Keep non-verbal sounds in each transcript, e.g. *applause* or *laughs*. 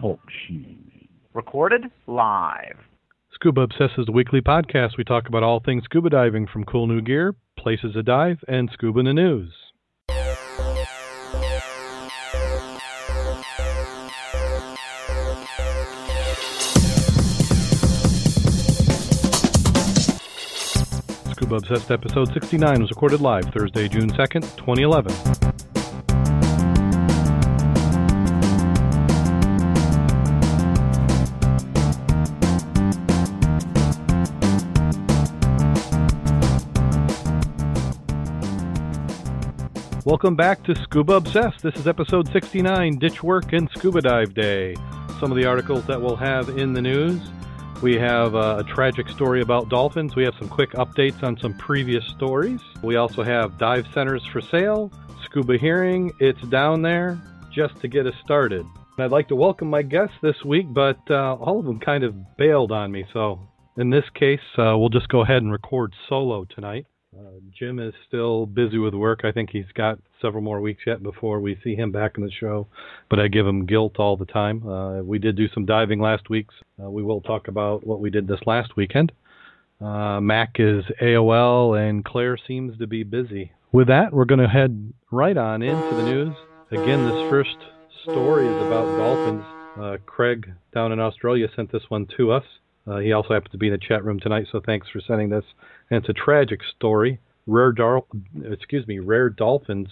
Talk shoes. Recorded live. Scuba Obsessed is the weekly podcast. We talk about all things scuba diving from cool new gear, places to dive, and scuba in the news. Scuba Obsessed episode 69 was recorded live Thursday, June 2nd, 2011. Welcome back to Scuba Obsessed. This is episode 69 Ditch Work and Scuba Dive Day. Some of the articles that we'll have in the news. We have uh, a tragic story about dolphins. We have some quick updates on some previous stories. We also have dive centers for sale, scuba hearing. It's down there just to get us started. And I'd like to welcome my guests this week, but uh, all of them kind of bailed on me. So in this case, uh, we'll just go ahead and record solo tonight. Uh, Jim is still busy with work. I think he's got several more weeks yet before we see him back in the show. But I give him guilt all the time. Uh, we did do some diving last week. Uh, we will talk about what we did this last weekend. Uh, Mac is AOL, and Claire seems to be busy. With that, we're going to head right on into the news. Again, this first story is about dolphins. Uh, Craig down in Australia sent this one to us. Uh, he also happens to be in the chat room tonight, so thanks for sending this. And it's a tragic story. Rare, dar- excuse me, rare dolphins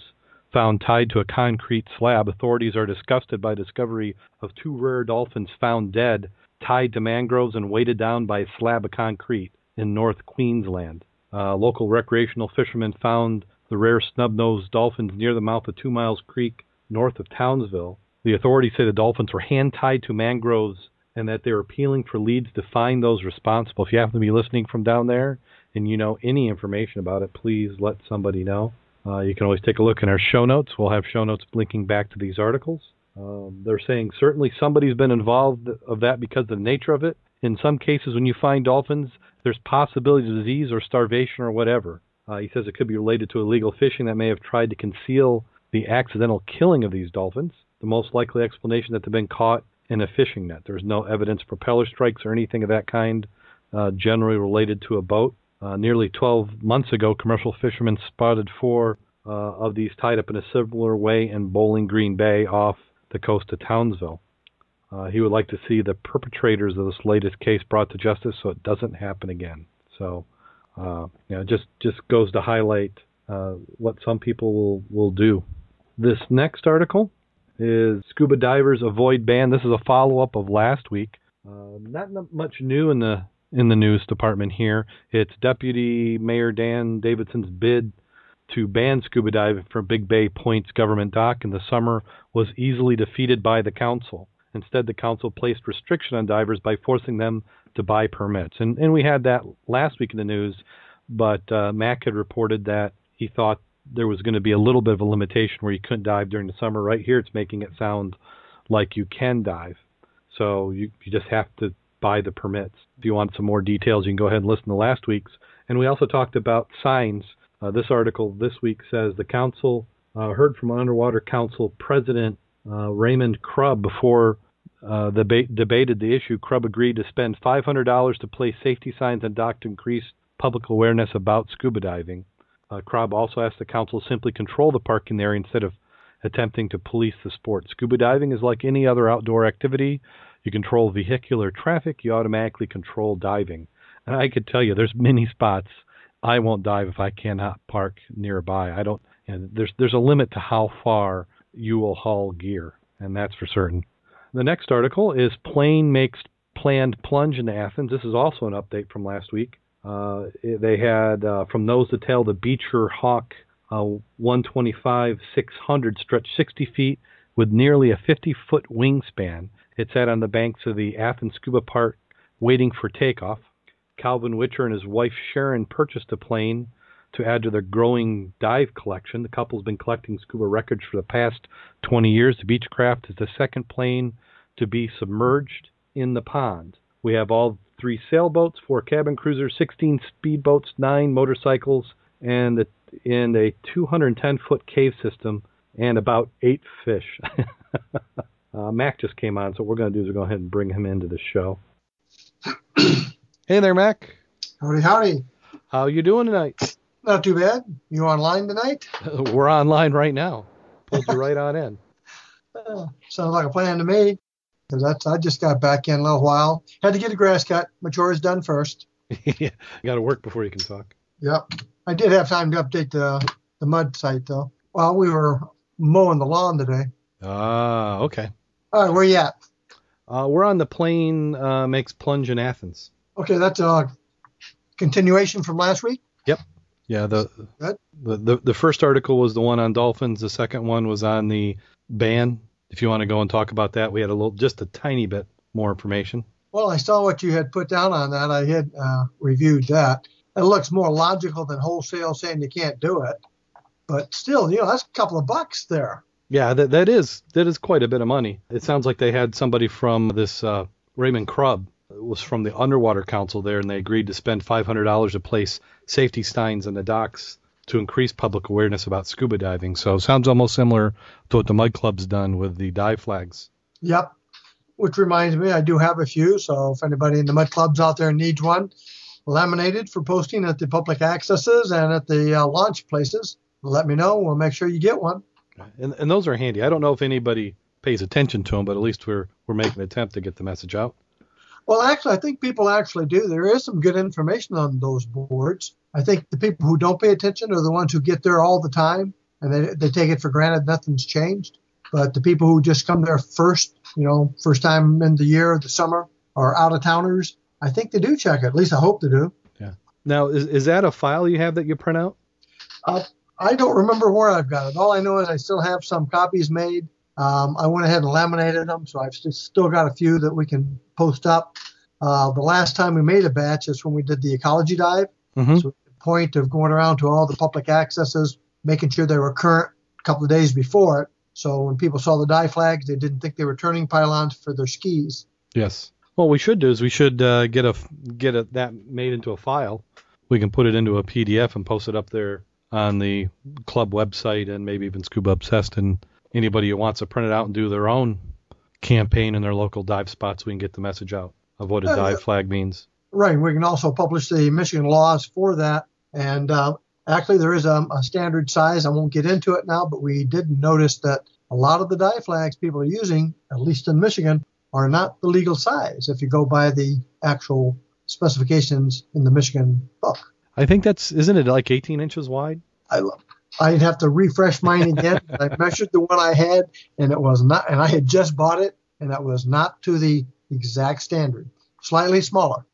found tied to a concrete slab. Authorities are disgusted by discovery of two rare dolphins found dead, tied to mangroves and weighted down by a slab of concrete in North Queensland. Uh, local recreational fishermen found the rare snub-nosed dolphins near the mouth of Two Miles Creek, north of Townsville. The authorities say the dolphins were hand tied to mangroves and that they're appealing for leads to find those responsible. If you happen to be listening from down there and you know any information about it, please let somebody know. Uh, you can always take a look in our show notes. We'll have show notes linking back to these articles. Um, they're saying certainly somebody's been involved of that because of the nature of it. In some cases, when you find dolphins, there's possibility of disease or starvation or whatever. Uh, he says it could be related to illegal fishing that may have tried to conceal the accidental killing of these dolphins. The most likely explanation that they've been caught in a fishing net. There's no evidence propeller strikes or anything of that kind uh, generally related to a boat. Uh, nearly 12 months ago, commercial fishermen spotted four uh, of these tied up in a similar way in Bowling Green Bay off the coast of Townsville. Uh, he would like to see the perpetrators of this latest case brought to justice so it doesn't happen again. So, uh, you know, just just goes to highlight uh, what some people will will do. This next article is scuba divers avoid ban. This is a follow up of last week. Uh, not much new in the in the news department here. It's Deputy Mayor Dan Davidson's bid to ban scuba diving from Big Bay Point's government dock in the summer was easily defeated by the council. Instead, the council placed restriction on divers by forcing them to buy permits. And, and we had that last week in the news, but uh, Mac had reported that he thought there was going to be a little bit of a limitation where you couldn't dive during the summer. Right here, it's making it sound like you can dive. So you, you just have to buy the permits. If you want some more details, you can go ahead and listen to last week's. And we also talked about signs. Uh, this article this week says the council uh, heard from Underwater Council President uh, Raymond Crubb before uh, the ba- debated the issue. Crubb agreed to spend $500 to place safety signs on dock to increase public awareness about scuba diving. Uh, Crubb also asked the council to simply control the parking area instead of attempting to police the sport. Scuba diving is like any other outdoor activity. You control vehicular traffic, you automatically control diving. And I could tell you, there's many spots I won't dive if I cannot park nearby. I don't. And there's there's a limit to how far you will haul gear, and that's for certain. The next article is plane makes planned plunge into Athens. This is also an update from last week. Uh, they had uh, from nose to tail the Beecher Hawk uh, 125 600 stretched 60 feet with nearly a 50 foot wingspan. It sat on the banks of the Athens Scuba Park waiting for takeoff. Calvin Wilcher and his wife Sharon purchased a plane to add to their growing dive collection. The couple's been collecting scuba records for the past 20 years. The Beechcraft is the second plane to be submerged in the pond. We have all three sailboats, four cabin cruisers, 16 speedboats, nine motorcycles, and a, and a 210 foot cave system and about eight fish. *laughs* uh, Mac just came on, so what we're going to do is we're going to go ahead and bring him into the show. *clears throat* hey there, Mac. Howdy, howdy. How you doing tonight? Not too bad. You online tonight? *laughs* we're online right now. Pulled you right on in. Uh, sounds like a plan to me. Because that's I just got back in a little while. Had to get a grass cut. My chores done first. *laughs* yeah, you got to work before you can talk. Yep. I did have time to update the the mud site though. While we were mowing the lawn today. Ah, okay. All right, where you at? Uh, we're on the plane uh, makes plunge in Athens. Okay, that's a continuation from last week. Yep. Yeah. The, the the the first article was the one on dolphins. The second one was on the ban. If you want to go and talk about that, we had a little, just a tiny bit more information. Well, I saw what you had put down on that. I had uh, reviewed that. It looks more logical than wholesale saying you can't do it. But still, you know, that's a couple of bucks there. Yeah, that that is that is quite a bit of money. It sounds like they had somebody from this uh, Raymond Krub was from the Underwater Council there, and they agreed to spend $500 to place safety signs on the docks to increase public awareness about scuba diving. So sounds almost similar to what the Mud Club's done with the dive flags. Yep. Which reminds me, I do have a few. So if anybody in the mud clubs out there needs one, laminated for posting at the public accesses and at the uh, launch places, let me know. We'll make sure you get one. And, and those are handy. I don't know if anybody pays attention to them, but at least we're we're making an attempt to get the message out. Well, actually, I think people actually do. There is some good information on those boards. I think the people who don't pay attention are the ones who get there all the time and they, they take it for granted nothing's changed. But the people who just come there first, you know, first time in the year, the summer, or out of towners, I think they do check it. At least I hope they do. Yeah. Now, is is that a file you have that you print out? Uh, I don't remember where I've got it. All I know is I still have some copies made. Um, I went ahead and laminated them, so I've st- still got a few that we can post up. Uh, the last time we made a batch is when we did the ecology dive. Mm-hmm. So the point of going around to all the public accesses, making sure they were current a couple of days before it. So when people saw the dive flags, they didn't think they were turning pylons for their skis. Yes. What we should do is we should uh, get a get a, that made into a file. We can put it into a PDF and post it up there on the club website and maybe even Scuba Obsessed. And anybody who wants to print it out and do their own campaign in their local dive spots, we can get the message out of what a Uh, dive flag means. Right. We can also publish the Michigan laws for that. And uh, actually, there is a, a standard size. I won't get into it now, but we did notice that a lot of the dive flags people are using, at least in Michigan, are not the legal size if you go by the actual specifications in the Michigan book. I think that's isn't it like 18 inches wide? I love. I'd have to refresh mine again. *laughs* I measured the one I had, and it was not. And I had just bought it, and it was not to the exact standard. Slightly smaller.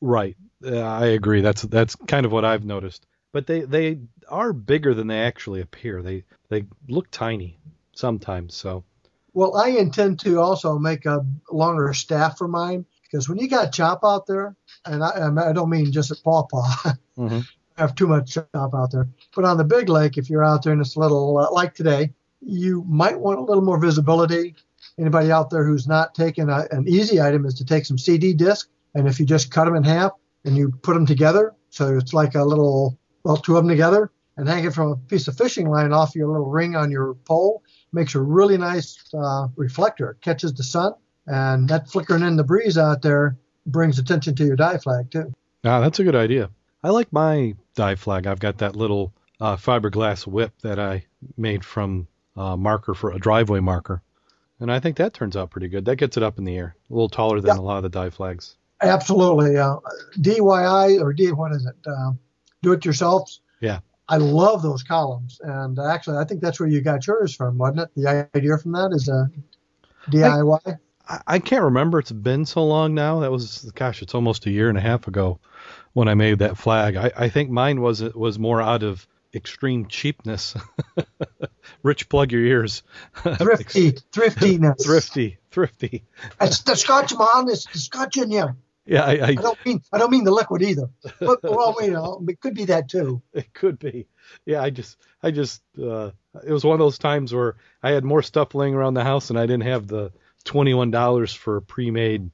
Right. Uh, I agree. That's that's kind of what I've noticed. But they they are bigger than they actually appear. They they look tiny sometimes. So Well, I intend to also make a longer staff for mine because when you got chop out there, and I, I don't mean just at Paw Paw, Mhm. have too much chop out there. But on the big lake, if you're out there and it's a little uh, like today, you might want a little more visibility. Anybody out there who's not taking a, an easy item is to take some CD disc, and if you just cut them in half and you put them together, so it's like a little, well, two of them together, and hang it from a piece of fishing line off your little ring on your pole, makes a really nice uh, reflector. It catches the sun, and that flickering in the breeze out there brings attention to your dive flag too. ah, that's a good idea. I like my dive flag. I've got that little uh, fiberglass whip that I made from uh, marker for a driveway marker, and I think that turns out pretty good. That gets it up in the air, a little taller than Yeah. a lot of the dive flags. Absolutely. Uh, DIY or D, what is it? Uh, do it yourself. Yeah. I love those columns. And actually, I think that's where you got yours from, wasn't it? The idea from that is a DIY. I, I can't remember. It's been so long now. That was gosh, it's almost a year and a half ago when I made that flag. I, I think mine was was more out of extreme cheapness. *laughs* Rich, plug your ears. Thrifty, *laughs* thriftiness. thrifty, thrifty. It's the Scotchman. It's the Scotch in you. Yeah, I, I, I don't mean I don't mean the liquid either. But well, you know, it could be that too. *laughs* it could be. Yeah, I just, I just, uh, it was one of those times where I had more stuff laying around the house and I didn't have the twenty-one dollars for a pre-made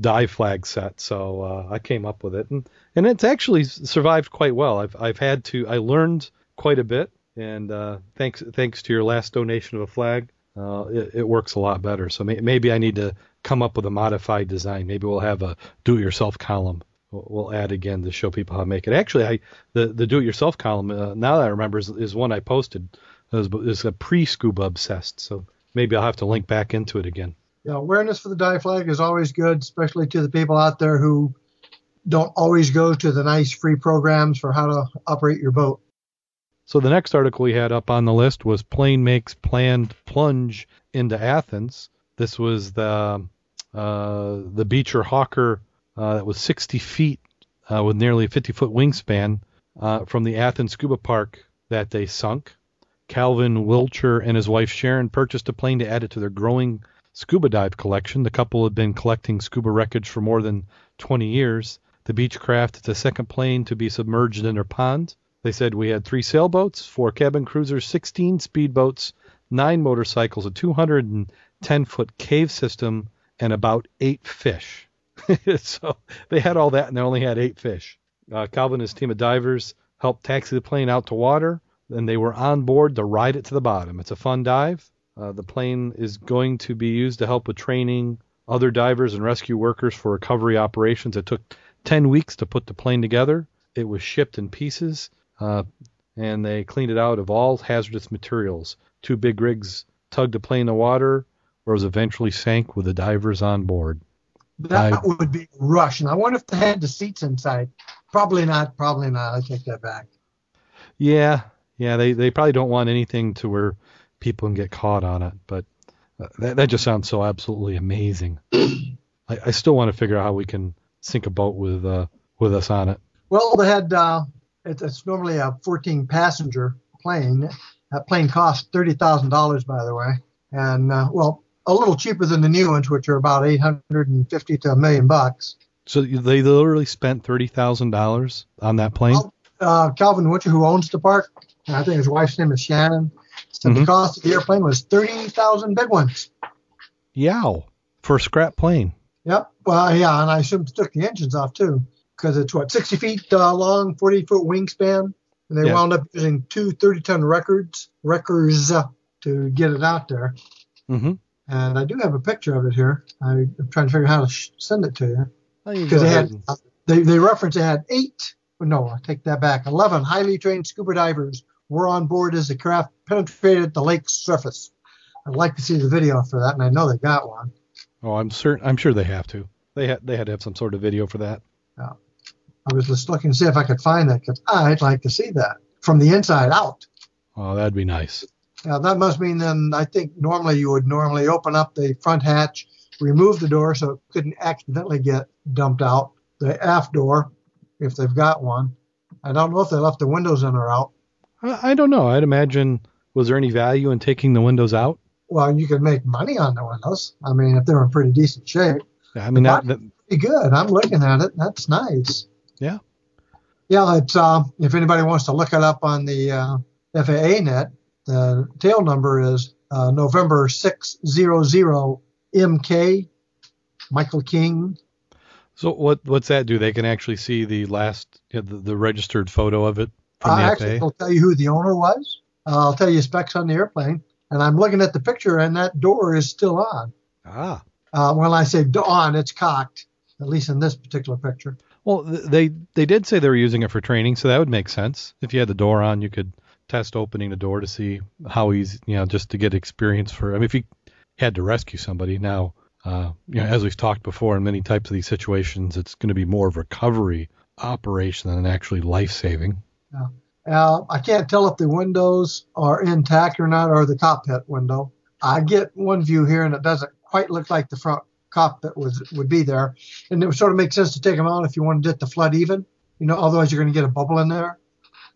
dive flag set, so uh, I came up with it, and and it's actually survived quite well. I've I've had to, I learned quite a bit. And uh, thanks thanks to your last donation of a flag, uh, it, it works a lot better. So may, maybe I need to come up with a modified design. Maybe we'll have a do-it-yourself column. We'll, add again to show people how to make it. Actually, I the the do-it-yourself column uh, now that I remember is, is one I posted. It was a pre-scuba obsessed. So maybe I'll have to link back into it again. Yeah, awareness for the dive flag is always good, especially to the people out there who don't always go to the nice free programs for how to operate your boat. So the next article we had up on the list was plane makes planned plunge into Athens. This was the uh, the Beecher Hawker uh, that was 60 feet uh, with nearly a 50 foot wingspan uh, from the Athens Scuba Park that they sunk. Calvin Wilcher and his wife Sharon purchased a plane to add it to their growing scuba dive collection. The couple had been collecting scuba wreckage for more than 20 years. The Beechcraft is the second plane to be submerged in their pond. They said we had three sailboats, four cabin cruisers, 16 speedboats, nine motorcycles, a 210 foot cave system, and about eight fish. *laughs* so they had all that and they only had eight fish. Uh, Calvin and his team of divers helped taxi the plane out to water, and they were on board to ride it to the bottom. It's a fun dive. Uh, the plane is going to be used to help with training other divers and rescue workers for recovery operations. It took 10 weeks to put the plane together. It was shipped in pieces, uh, and they cleaned it out of all hazardous materials. Two big rigs tugged the plane to water, where it was eventually sank with the divers on board. That I- would be rush. And I wonder if they had the seats inside. Probably not. Probably not. I take that back. Yeah, yeah, they, they probably don't want anything to where people can get caught on it, but uh, that, that just sounds so absolutely amazing. *clears throat* I, I still want to figure out how we can sink a boat with uh, with us on it. Well, they had. Uh, it, it's normally a 14 passenger plane. That plane cost thirty thousand dollars, by the way, and uh, well, a little cheaper than the new ones, which are about 850 to a million bucks. So they literally spent thirty thousand dollars on that plane. Well, uh, Calvin Winter, who owns the park, and I think his wife's name is Shannon, said the Mhm. cost of the airplane was thirty thousand big ones. Yow, for a scrap plane. Yep. Well, yeah, and I assume it took the engines off too, because it's what 60 feet uh, long, 40 foot wingspan, and they Yeah. wound up using two 30 ton records wreckers uh, to get it out there. Mm-hmm. And I do have a picture of it here. I, I'm trying to figure out how to sh- send it to you because they had uh, they they reference they had eight. No, I take that back. Eleven highly trained scuba divers were on board as the craft penetrated the lake's surface. I'd like to see the video for that, and I know they got one. oh, I'm certain. I'm sure they have to. They had they had to have some sort of video for that. Yeah. I was just looking to see if I could find that because I'd like to see that from the inside out. Oh, that'd be nice. Now that must mean then I think normally you would normally open up the front hatch, remove the door so it couldn't accidentally get dumped out. The aft door, if they've got one. I don't know if they left the windows in or out. I, I don't know. I'd imagine. Was there any value in taking the windows out? Well, you could make money on the windows. I mean, if they're in pretty decent shape. I mean, that, that Pretty good. I'm looking at it. That's nice. Yeah. Yeah, it's uh, if anybody wants to look it up on the uh, FAA net, the tail number is uh, November 600 MK, Michael King. So what what's that do? They can actually see the last the, the registered photo of it the actually, FAA. I'll tell you who the owner was. Uh, I'll tell you specs on the airplane. And I'm looking at the picture, and that door is still on. Ah, Uh, when I say on, it's cocked, at least in this particular picture. well they they did say they were using it for training, so that would make sense. If you had the door on, you could test opening the door to see how easy, you know, just to get experience for. I mean, if you had to rescue somebody now, uh, you know, as we've talked before in many types of these situations, it's going to be more of a recovery operation than actually life saving. Uh, I can't tell if the windows are intact or not, or the cockpit window. I get one view here, and it doesn't quite look like the front cockpit was would be there. And it would sort of make sense to take them out if you wanted it to flood even. You know, otherwise you're going to get a bubble in there.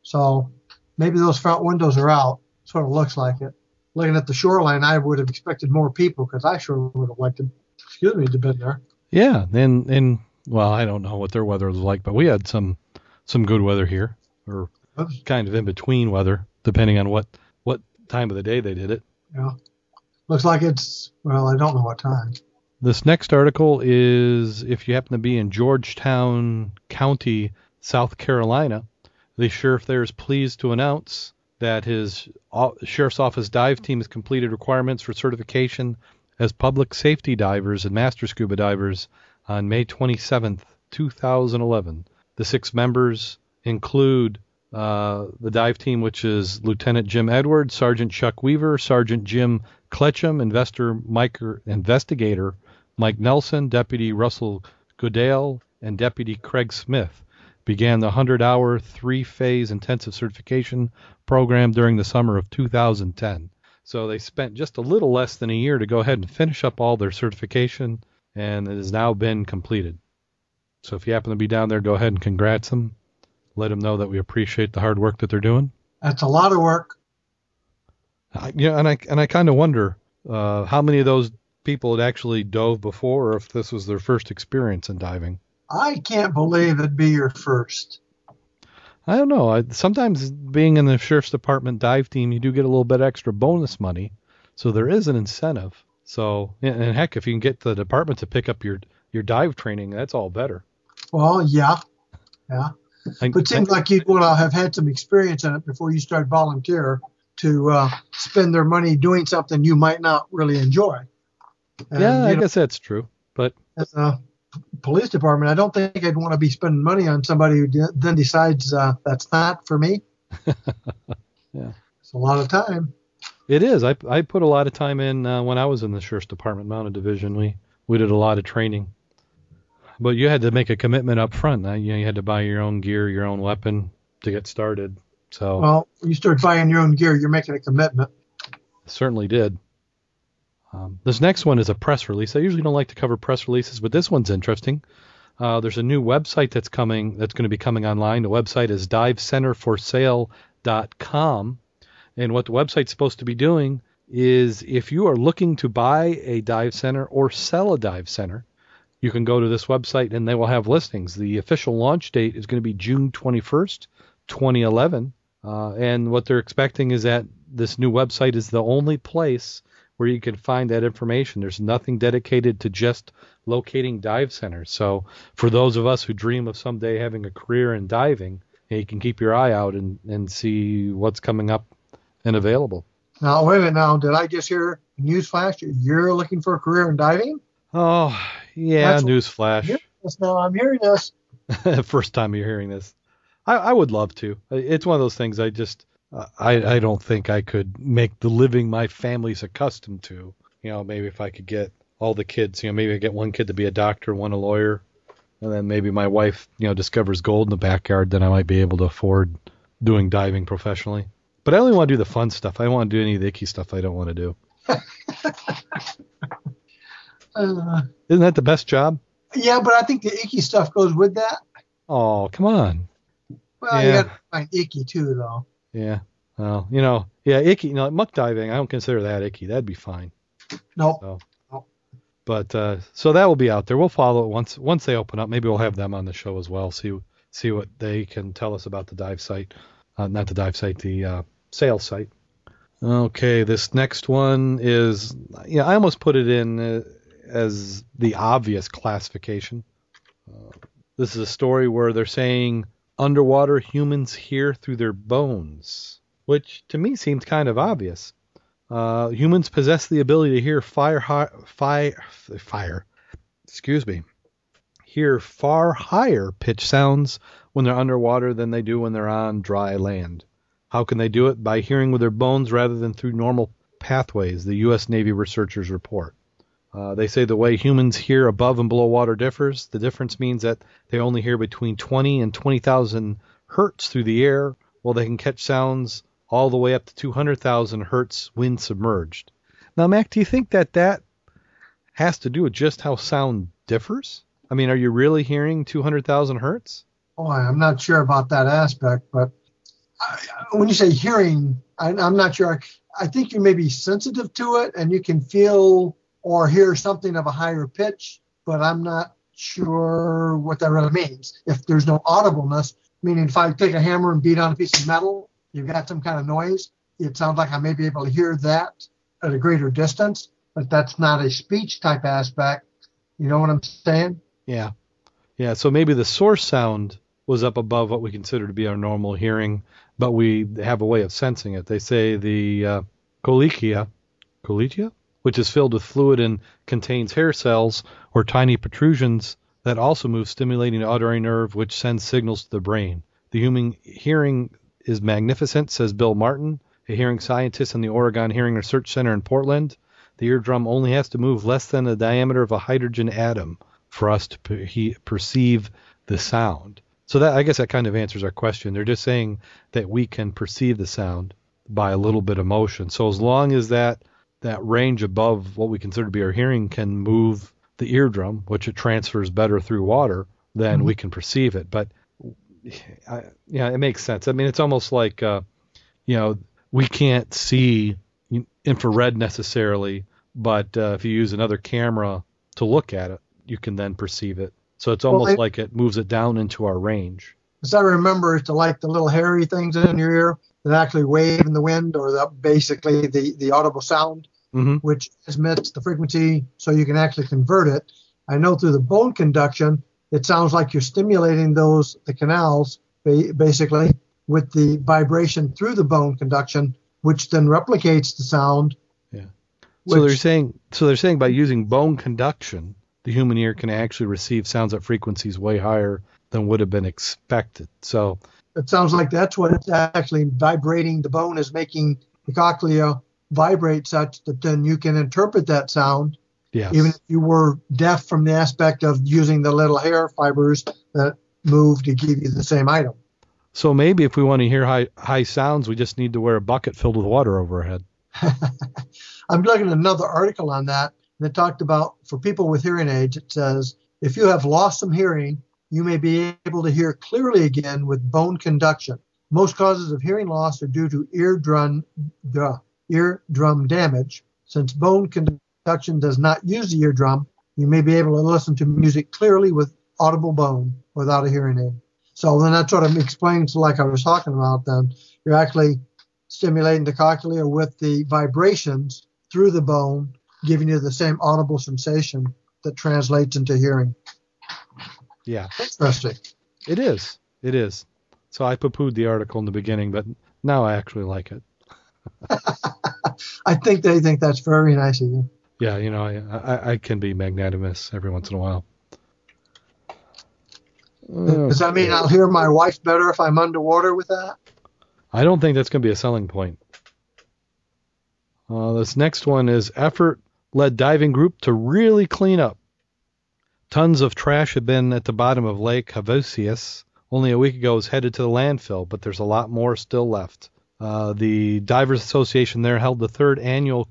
So maybe those front windows are out. Sort of looks like it. Looking at the shoreline, I would have expected more people because I sure would have liked to, excuse me, to been there. Yeah, and and well, I don't know what their weather was like, but we had some some good weather here, or kind of in between weather, depending on what what time of the day they did it. Yeah. Looks like it's well, I don't know what time. This next article is if you happen to be in Georgetown County, South Carolina, the sheriff there is pleased to announce that his sheriff's office dive team has completed requirements for certification as public safety divers and master scuba divers on May 27th, 2011. The six members include uh, the dive team, which is Lieutenant Jim Edwards, Sergeant Chuck Weaver, Sergeant Jim Kletchum, Investor Mike, Investigator Mike Nelson, Deputy Russell Goodale, and Deputy Craig Smith. Began the 100 hour, three phase intensive certification program during the summer of 2010. So they spent just a little less than a year to go ahead and finish up all their certification, and it has now been completed. So if you happen to be down there, go ahead and congrats them. Let them know that we appreciate the hard work that they're doing. That's a lot of work. I, yeah, and I and I kind of wonder uh, how many of those people had actually dove before, or if this was their first experience in diving. I can't believe it'd be your first. I don't know. I, sometimes being in the sheriff's department dive team, you do get a little bit extra bonus money, so there is an incentive. So, and and heck, if you can get the department to pick up your your dive training, that's all better. Well, yeah, yeah. I, But it seems like you'd want to have had some experience in it before you start volunteer to uh, spend their money doing something you might not really enjoy. And, yeah, I know, guess that's true. But as a police department, I don't think I'd want to be spending money on somebody who de- then decides uh, that's not for me. *laughs* Yeah. It's a lot of time. It is. I I put a lot of time in uh, when I was in the sheriff's department mounted division. We we did a lot of training, but you had to make a commitment up front. You know, you had to buy your own gear, your own weapon to get started. So Well, you start buying your own gear, you're making a commitment. certainly did. Um, this next one is a press release. I usually don't like to cover press releases, but this one's interesting. Uh, there's a new website that's coming that's going to be coming online. The website is divecenterforsale.com. And what the website's supposed to be doing is if you are looking to buy a dive center or sell a dive center, you can go to this website and they will have listings. The official launch date is going to be June 21st, 2011. Uh, and what they're expecting is that this new website is the only place where you can find that information. There's nothing dedicated to just locating dive centers. So for those of us who dream of someday having a career in diving, you can keep your eye out and, and see what's coming up and available. Now, wait a minute. Now, did I just hear newsflash? You're looking for a career in diving? Oh, yeah, newsflash. Now I'm hearing this. *laughs* First time you're hearing this. I, I would love to. It's one of those things I just I I don't think I could make the living my family's accustomed to. You know, maybe if I could get all the kids, you know, maybe I get one kid to be a doctor, one a lawyer, and then maybe my wife, you know, discovers gold in the backyard, then I might be able to afford doing diving professionally. But I only want to do the fun stuff. I don't want to do any of the icky stuff I don't want to do. *laughs* Uh, Isn't that the best job? yeah, but I think the icky stuff goes with that. Oh, come on. Well, you Yeah. got to find icky too, though. Yeah. Well, you know, yeah, icky. You know, muck diving. I don't consider that icky. That'd be fine. Nope. So, Nope. but uh, so that will be out there. We'll follow it once once they open up. Maybe we'll have them on the show as well. See see what they can tell us about the dive site, uh, not the dive site, the uh, sales site. Okay, this next one is yeah, I almost put it in uh, as the obvious classification. Uh, this is a story where they're saying underwater humans hear through their bones, which to me seems kind of obvious. Uh, humans possess the ability to hear fire, fire, fire, excuse me, hear far higher pitch sounds when they're underwater than they do when they're on dry land. How can they do it? By hearing with their bones rather than through normal pathways, the U.S. Navy researchers report. Uh, they say the way humans hear above and below water differs. The difference means that they only hear between 20 and 20,000 hertz through the air, while they can catch sounds all the way up to 200,000 hertz when submerged. Now, Mac, do you think that that has to do with just how sound differs? I mean, are you really hearing 200,000 hertz? Boy, I'm not sure about that aspect, but I, when you say hearing, I, I'm not sure. I think you may be sensitive to it and you can feel or hear something of a higher pitch, but I'm not sure what that really means. If there's no audibleness, meaning if I take a hammer and beat on a piece of metal, you've got some kind of noise, it sounds like I may be able to hear that at a greater distance, but that's not a speech type aspect. You know what I'm saying? Yeah. Yeah, so maybe the source sound was up above what we consider to be our normal hearing, but we have a way of sensing it. They say the uh, colichia, colichia, which is filled with fluid and contains hair cells or tiny protrusions that also move, stimulating the auditory nerve, which sends signals to the brain. The human hearing is magnificent, says Bill Martin, a hearing scientist in the Oregon Hearing Research Center in Portland. The eardrum only has to move less than the diameter of a hydrogen atom for us to per- perceive the sound. So that I guess that kind of answers our question. They're just saying that we can perceive the sound by a little bit of motion. So as long as that that range above what we consider to be our hearing can move the eardrum, which it transfers better through water, then Mhm. we can perceive it. But I, yeah, it makes sense. I mean, it's almost like uh, you know we can't see infrared necessarily, but uh, if you use another camera to look at it, you can then perceive it. So it's Well, almost like it moves it down into our range. As I remember, it's like the little hairy things in your ear that actually wave in the wind, or the, basically the, the audible sound, hmm which transmits the frequency so you can actually convert it. I know through the bone conduction, it sounds like you're stimulating those the canals basically with the vibration through the bone conduction, which then replicates the sound. Yeah. So they're saying so they're saying by using bone conduction, the human ear can actually receive sounds at frequencies way higher than would have been expected. So it sounds like that's what it's actually vibrating. The bone is making the cochlea vibrate such that then you can interpret that sound, yes. even if you were deaf from the aspect of using the little hair fibers that move to give you the same item. so maybe if we want to hear high high sounds, we just need to wear a bucket filled with water over our head. *laughs* I'm looking at another article on that that talked about for people with hearing aids. It says if you have lost some hearing, you may be able to hear clearly again with bone conduction. Most causes of hearing loss are due to eardrum, duh, eardrum damage. Since bone conduction does not use the eardrum, you may be able to listen to music clearly with audible bone without a hearing aid. So then that sort of explains, like I was talking about, then you're actually stimulating the cochlea with the vibrations through the bone, giving you the same audible sensation that translates into hearing. Yeah, Interesting. it is. It is. So I poo-pooed the article in the beginning, but now I actually like it. *laughs* I think they think that's very nice of you. Yeah, you know, I, I, I can be magnanimous every once in a while. Does that mean I'll hear my wife better if I'm underwater with that? I don't think that's going to be a selling point. Uh, this next one is effort led diving group to really clean up. Tons of trash had been at the bottom of Lake Havasu. Only a week ago was headed to the landfill, but there's a lot more still left. Uh, the Divers Association there held the third annual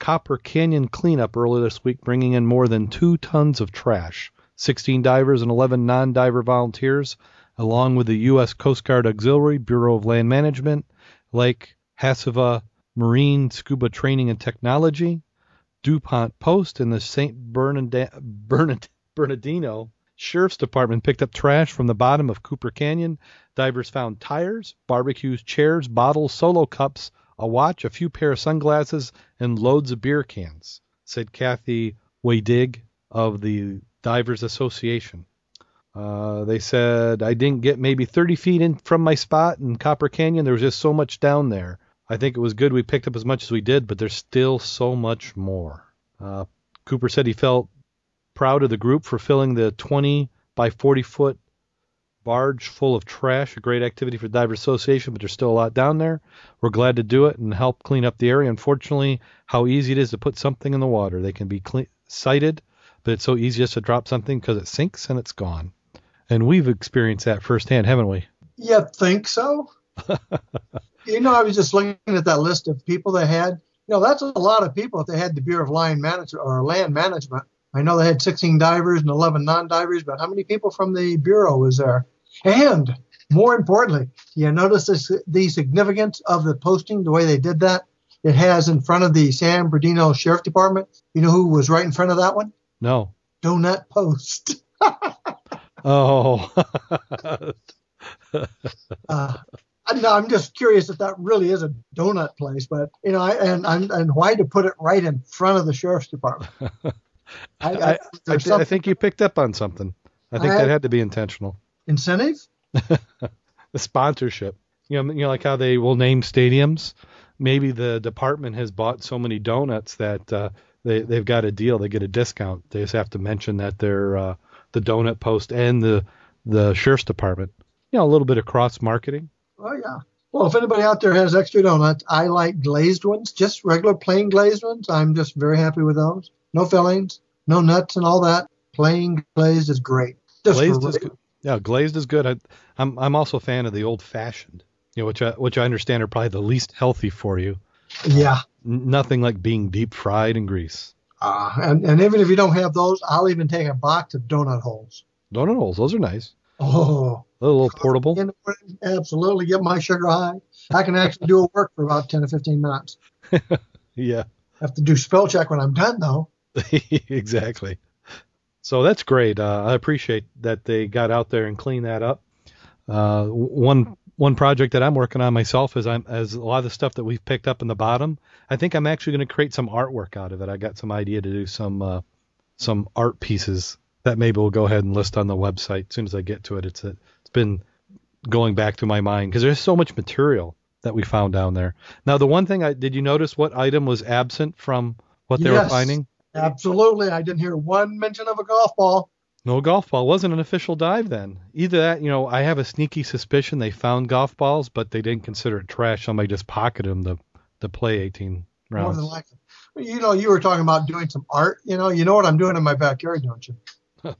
Copper Canyon cleanup earlier this week, bringing in more than two tons of trash. 16 divers and 11 non-diver volunteers, along with the U.S. Coast Guard Auxiliary Bureau of Land Management, Lake Havasu Marine Scuba Training and Technology, Donut Post, and the St. Bernard- Bernard- Bernardino Sheriff's Department picked up trash from the bottom of Copper Canyon. Divers found tires, barbecues, chairs, bottles, solo cups, a watch, a few pair of sunglasses, and loads of beer cans, said Kathy Waydig of the Divers Association. Uh, they said I didn't get maybe 30 feet in from my spot in Copper Canyon. There was just so much down there. I think it was good we picked up as much as we did, but there's still so much more. Uh, Cooper said he felt proud of the group for filling the 20 by 40 foot barge full of trash. A great activity for the Diver Association, but there's still a lot down there. We're glad to do it and help clean up the area. Unfortunately, how easy it is to put something in the water. They can be cle sighted, but it's so easy just to drop something because it sinks and it's gone. And we've experienced that firsthand, haven't we? You think so? *laughs* you know, I was just looking at that list of people they had. You know, that's a lot of people if they had the Bureau of Land Management or Land Management. I know they had 16 divers and 11 non-divers, but how many people from the Bureau was there? And more importantly, you notice this, the significance of the posting, the way they did that? It has in front of the San Bernardino Sheriff Department. You know who was right in front of that one? No. Donut Post. *laughs* Oh. *laughs* uh, no, I'm just curious if that really is a donut place, but you know, I, and and and why to put it right in front of the sheriff's department? *laughs* I, I, I, thi- I think you picked up on something. I think I- that had to be intentional. incentive. *laughs* The sponsorship. You know, you know, like how they will name stadiums. Maybe the department has bought so many donuts that uh, they they've got a deal. They get a discount. They just have to mention that they're uh, the Donut Post and the the sheriff's department. You know, a little bit of cross marketing. Oh yeah. Well, if anybody out there has extra donuts, I like glazed ones, just regular plain glazed ones. I'm just very happy with those. No fillings, no nuts, and all that. Plain glazed is great. Just glazed is good. Yeah, glazed is good. I, I'm I'm also a fan of the old fashioned. You know, which I which I understand are probably the least healthy for you. Yeah. N- nothing like being deep fried in grease. Uh, and, and even if you don't have those, I'll even take a box of donut holes. Donut holes, those are nice. Oh, A little portable. absolutely. Get my sugar high. I can actually do a work for about 10 to 15 minutes. *laughs* Yeah, have to do spell check when I'm done, though. *laughs* exactly. So that's great. Uh, I appreciate that they got out there and cleaned that up. Uh, one one project that I'm working on myself is I'm as a lot of the stuff that we've picked up in the bottom. I think I'm actually going to create some artwork out of it. I got some idea to do some uh, some art pieces that maybe we'll go ahead and list on the website as soon as I get to it. It's it's been going back through my mind because there's so much material that we found down there. Now the one thing I did you notice what item was absent from what they were finding? Absolutely. I didn't hear one mention of a golf ball. No golf ball. Wasn't an official dive then. Either that, you know, I have a sneaky suspicion they found golf balls, but they didn't consider it trash. Somebody just pocketed them to, to play 18 rounds. More than likely. You know, you were talking about doing some art. You know, you know what I'm doing in my backyard, don't you? *laughs*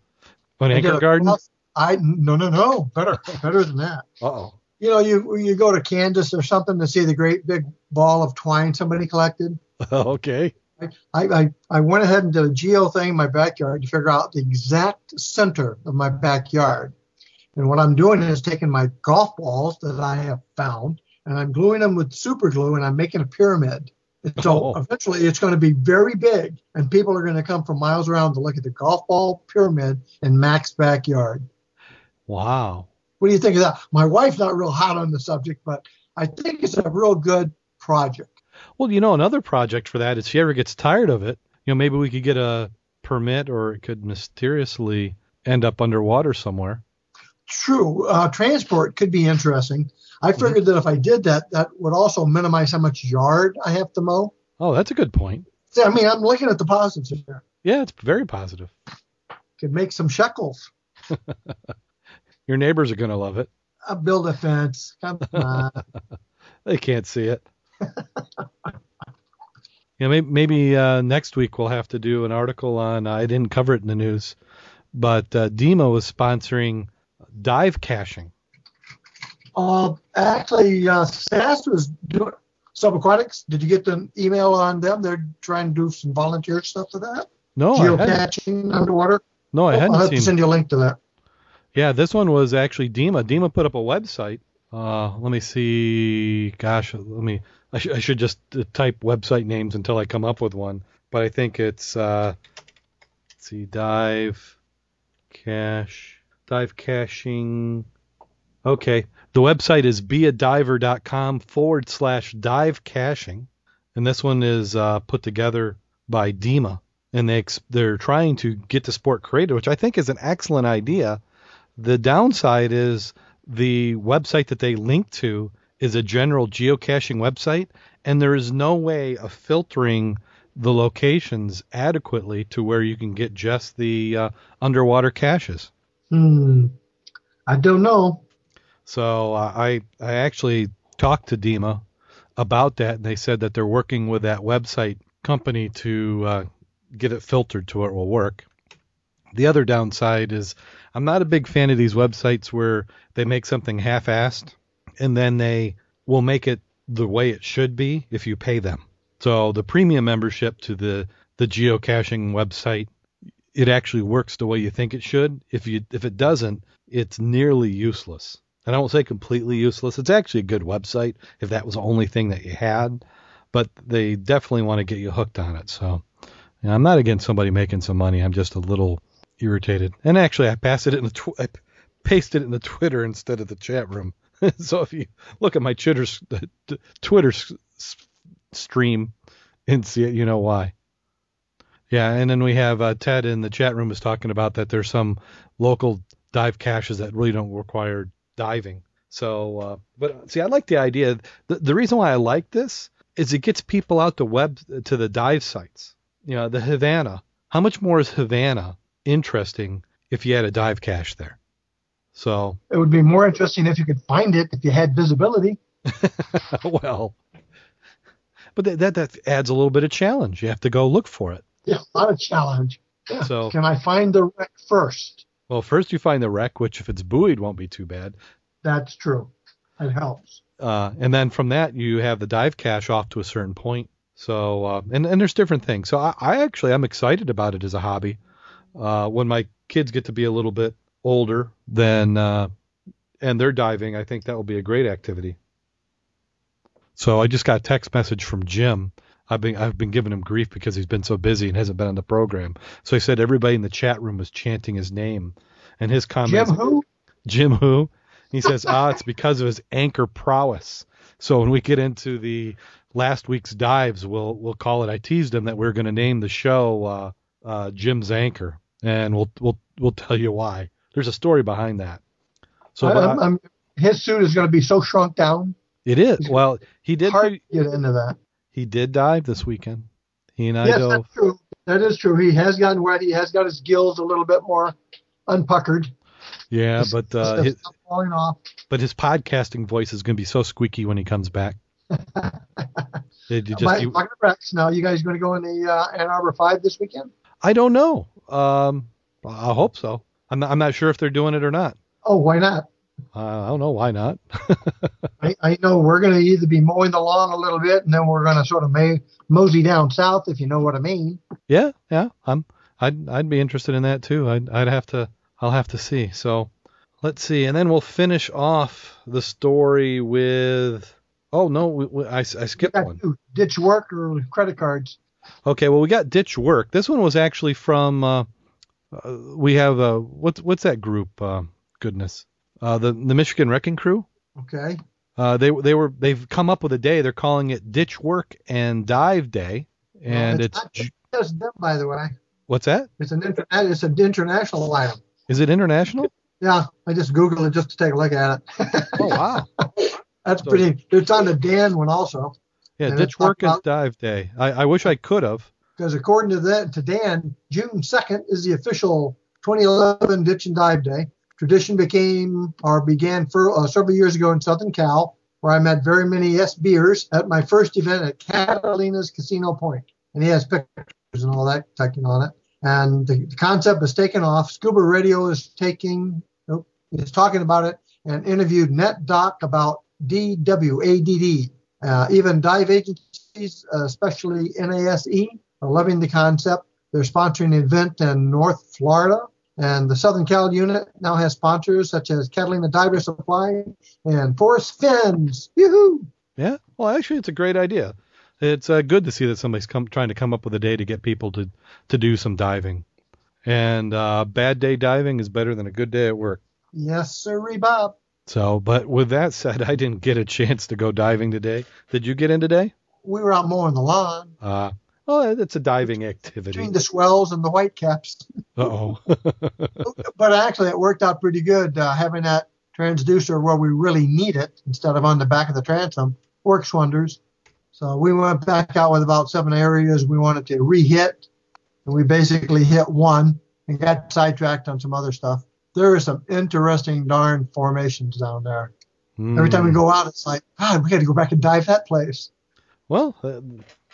An anchor garden? Cross- I no no no better better than that. oh. You know, you you go to Kansas or something to see the great big ball of twine somebody collected. *laughs* okay. I, I, I went ahead and did a geo thing in my backyard to figure out the exact center of my backyard. And what I'm doing is taking my golf balls that I have found and I'm gluing them with super glue and I'm making a pyramid. And so Oh. eventually it's going to be very big and people are going to come from miles around to look at the golf ball pyramid in Mac's backyard. Wow. What do you think of that? My wife's not real hot on the subject, but I think it's a real good project. Well, you know, another project for that is if she ever gets tired of it, you know, maybe we could get a permit or it could mysteriously end up underwater somewhere. True. Uh, transport could be interesting. I figured that if I did that, that would also minimize how much yard I have to mow. Oh, that's a good point. See, I mean, I'm looking at the positives here. Yeah, it's very positive. Could make some shekels. *laughs* Your neighbors are going to love it. Uh, build a fence. Come on. *laughs* They can't see it. *laughs* yeah, maybe, maybe uh, next week we'll have to do an article on. I didn't cover it in the news, but uh, DEMA was sponsoring dive caching. uh, actually, uh, SAS was doing subaquatics. Did you get the email on them? They're trying to do some volunteer stuff for that. No, I hadn't, Geocaching underwater. no, I I'll hadn't have to seen. send you a link to that. Yeah, this one was actually DEMA. DEMA put up a website. Uh, let me see. Gosh, let me. I, sh- I should just uh, type website names until I come up with one. But I think it's uh, let's see, dive cache, dive caching. Okay, the website is beadiver.com forward slash dive caching, and this one is uh, put together by DEMA, and they ex- they're trying to get to sport created, which I think is an excellent idea. The downside is the website that they link to is a general geocaching website, and there is no way of filtering the locations adequately to where you can get just the uh, underwater caches. Hmm. I don't know. So uh, I I actually talked to DEMA about that, and they said that they're working with that website company to uh, get it filtered to where it will work. The other downside is I'm not a big fan of these websites where they make something half-assed and then they will make it the way it should be if you pay them. So the premium membership to the the geocaching website it actually works the way you think it should. If you if it doesn't, it's nearly useless. And I won't say completely useless. It's actually a good website if that was the only thing that you had, but they definitely want to get you hooked on it. So I'm not against somebody making some money. I'm just a little irritated. And actually, I pasted it in the tw- I pasted it in the Twitter instead of the chat room. *laughs* so if you look at my Twitter Twitter stream and see it, you know why. Yeah, and then we have uh, Ted in the chat room is talking about that there's some local dive caches that really don't require diving. So, uh, but see, I like the idea. The, the reason why I like this is it gets people out to web to the dive sites. You know, the Havana. How much more is Havana interesting if you had a dive cache there? So, It would be more interesting if you could find it if you had visibility. *laughs* well, but that, that that adds a little bit of challenge. You have to go look for it. Yeah, a challenge. Yeah. So- can I find the wreck first? Well, first you find the wreck, which if it's buoyed won't be too bad. That's true. It helps. uh, and then from that you have the dive cache off to a certain point. So uh, and and there's different things. So I, I actually I'm excited about it as a hobby. Uh, when my kids get to be a little bit older, than uh, and they're diving, I think that will be a great activity. So I just got a text message from Jim. I've been I've been giving him grief because he's been so busy and hasn't been on the program. So he said everybody in the chat room was chanting his name, and his comments. Jim, who? Jim who? He says, ah, it's because of his anchor prowess. So when we get into the last week's dives, we'll we'll call it. I teased him that we are going to name the show uh, uh, Jim's Anchor, and we'll we'll we'll tell you why. There's a story behind that. So I- I'm- I- I'm- his suit is going to be so shrunk down. it is. Well, he did Hard to get into that. he did dive this weekend. He and I yes, dove. that's true. That is true. He has gotten wet. He has got his gills a little bit more unpuckered. Yeah, but uh, his, falling off. but his podcasting voice is going to be so squeaky when he comes back. *laughs* Did you just My, you- Rex, now you guys going to go in the uh, Ann Arbor Five this weekend? I don't know. Um, I hope so. I'm not, I'm not sure if they're doing it or not. Oh, why not? Uh, I don't know why not. *laughs* I, I know we're going to either be mowing the lawn a little bit, and then we're going to sort of may, mosey down south, if you know what I mean. yeah, yeah. I'm I'd I'd be interested in that too. I'd I'd have to I'll have to see. So let's see, and then we'll finish off the story with. Oh no, we, we, I I skipped one. two, ditch work or credit cards. Okay, well we got ditch work. This one was actually from. Uh, uh, we have uh, what's what's that group? Uh, goodness, uh, the the Michigan Wrecking Crew. Okay. Uh, they they were they've come up with a day. They're calling it Ditch Work and Dive Day, and Well, it's, not just them, by the way. what's that? It's an. It's an international item. Is it international? Yeah, I just googled it just to take a look at it. Oh wow! *laughs* That's So- pretty. It's on the Dan one also, Yeah, And Ditch it's Work and about- Dive Day. I, I wish I could have. Because according to that, to Dan, June 2nd is the official 2011 Ditch and Dive Day. Tradition became or began for, uh, several years ago in Southern Cal, where I met very many S beers at my first event at Catalina's Casino Point, and he has pictures and all that taken on it. And the, the concept is taken off. Scuba Radio is taking, nope, is talking about it, and interviewed Net Doc about DWADD. Uh, even dive agencies, uh, especially NASE, are loving the concept. They're sponsoring an event in North Florida, and the Southern Cal unit now has sponsors such as Catalina Diver Supply and Force Fins. Yoo-hoo! Yeah. Well, actually, it's a great idea. It's uh, good to see that somebody's come trying to come up with a day to get people to to do some diving. And uh, bad day diving is better than a good day at work. Yes, sirree, Bob. So, but with that said, I didn't get a chance to go diving today. Did you get in today? We were out mowing the lawn Uh, well, it's a diving activity. between the swells and the white caps. *laughs* Uh-oh. *laughs* but actually, it worked out pretty good uh, having that transducer where we really need it instead of on the back of the transom. Works wonders. So we went back out with about seven areas we wanted to re-hit, and we basically hit one and got sidetracked on some other stuff. There are some interesting darn formations down there. Every time we Hmm. go out, it's like, God, we got to go back and dive that place. Well, uh,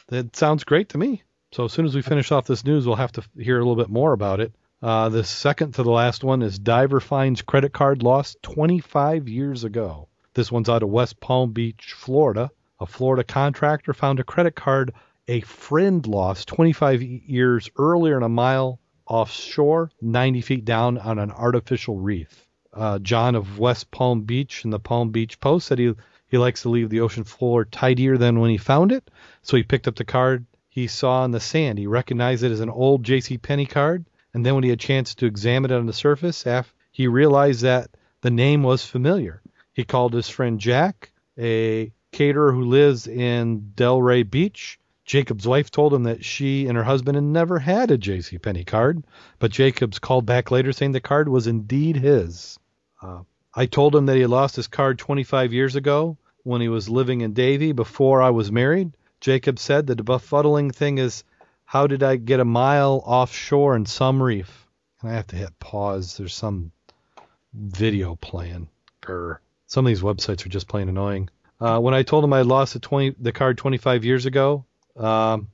that sounds great to me. So as soon as we finish off this news, we'll have to hear a little bit more about it. Uh, the second to the last one is diver finds credit card lost 25 years ago. This one's out of West Palm Beach, Florida. A Florida contractor found a credit card a friend lost 25 years earlier in a mile offshore, 90 feet down on an artificial reef. Uh, John of West Palm Beach in the Palm Beach Post said he he likes to leave the ocean floor tidier than when he found it, so he picked up the card he saw on the sand. He recognized it as an old J.C. Penney card, and then when he had a chance to examine it on the surface, he realized that the name was familiar. He called his friend Jack, a caterer who lives in Delray Beach. Jacob's wife told him that she and her husband had never had a J.C. Penney card, but Jacobs called back later saying the card was indeed his. Uh, I told him that he lost his card 25 years ago when he was living in Davie before I was married. Jacob said the befuddling thing is how did I get a mile offshore in some reef? And I have to hit pause. There's some video playing. Grr. Some of these websites are just plain annoying. Uh, when I told him I lost the 20, the card 25 years ago, um,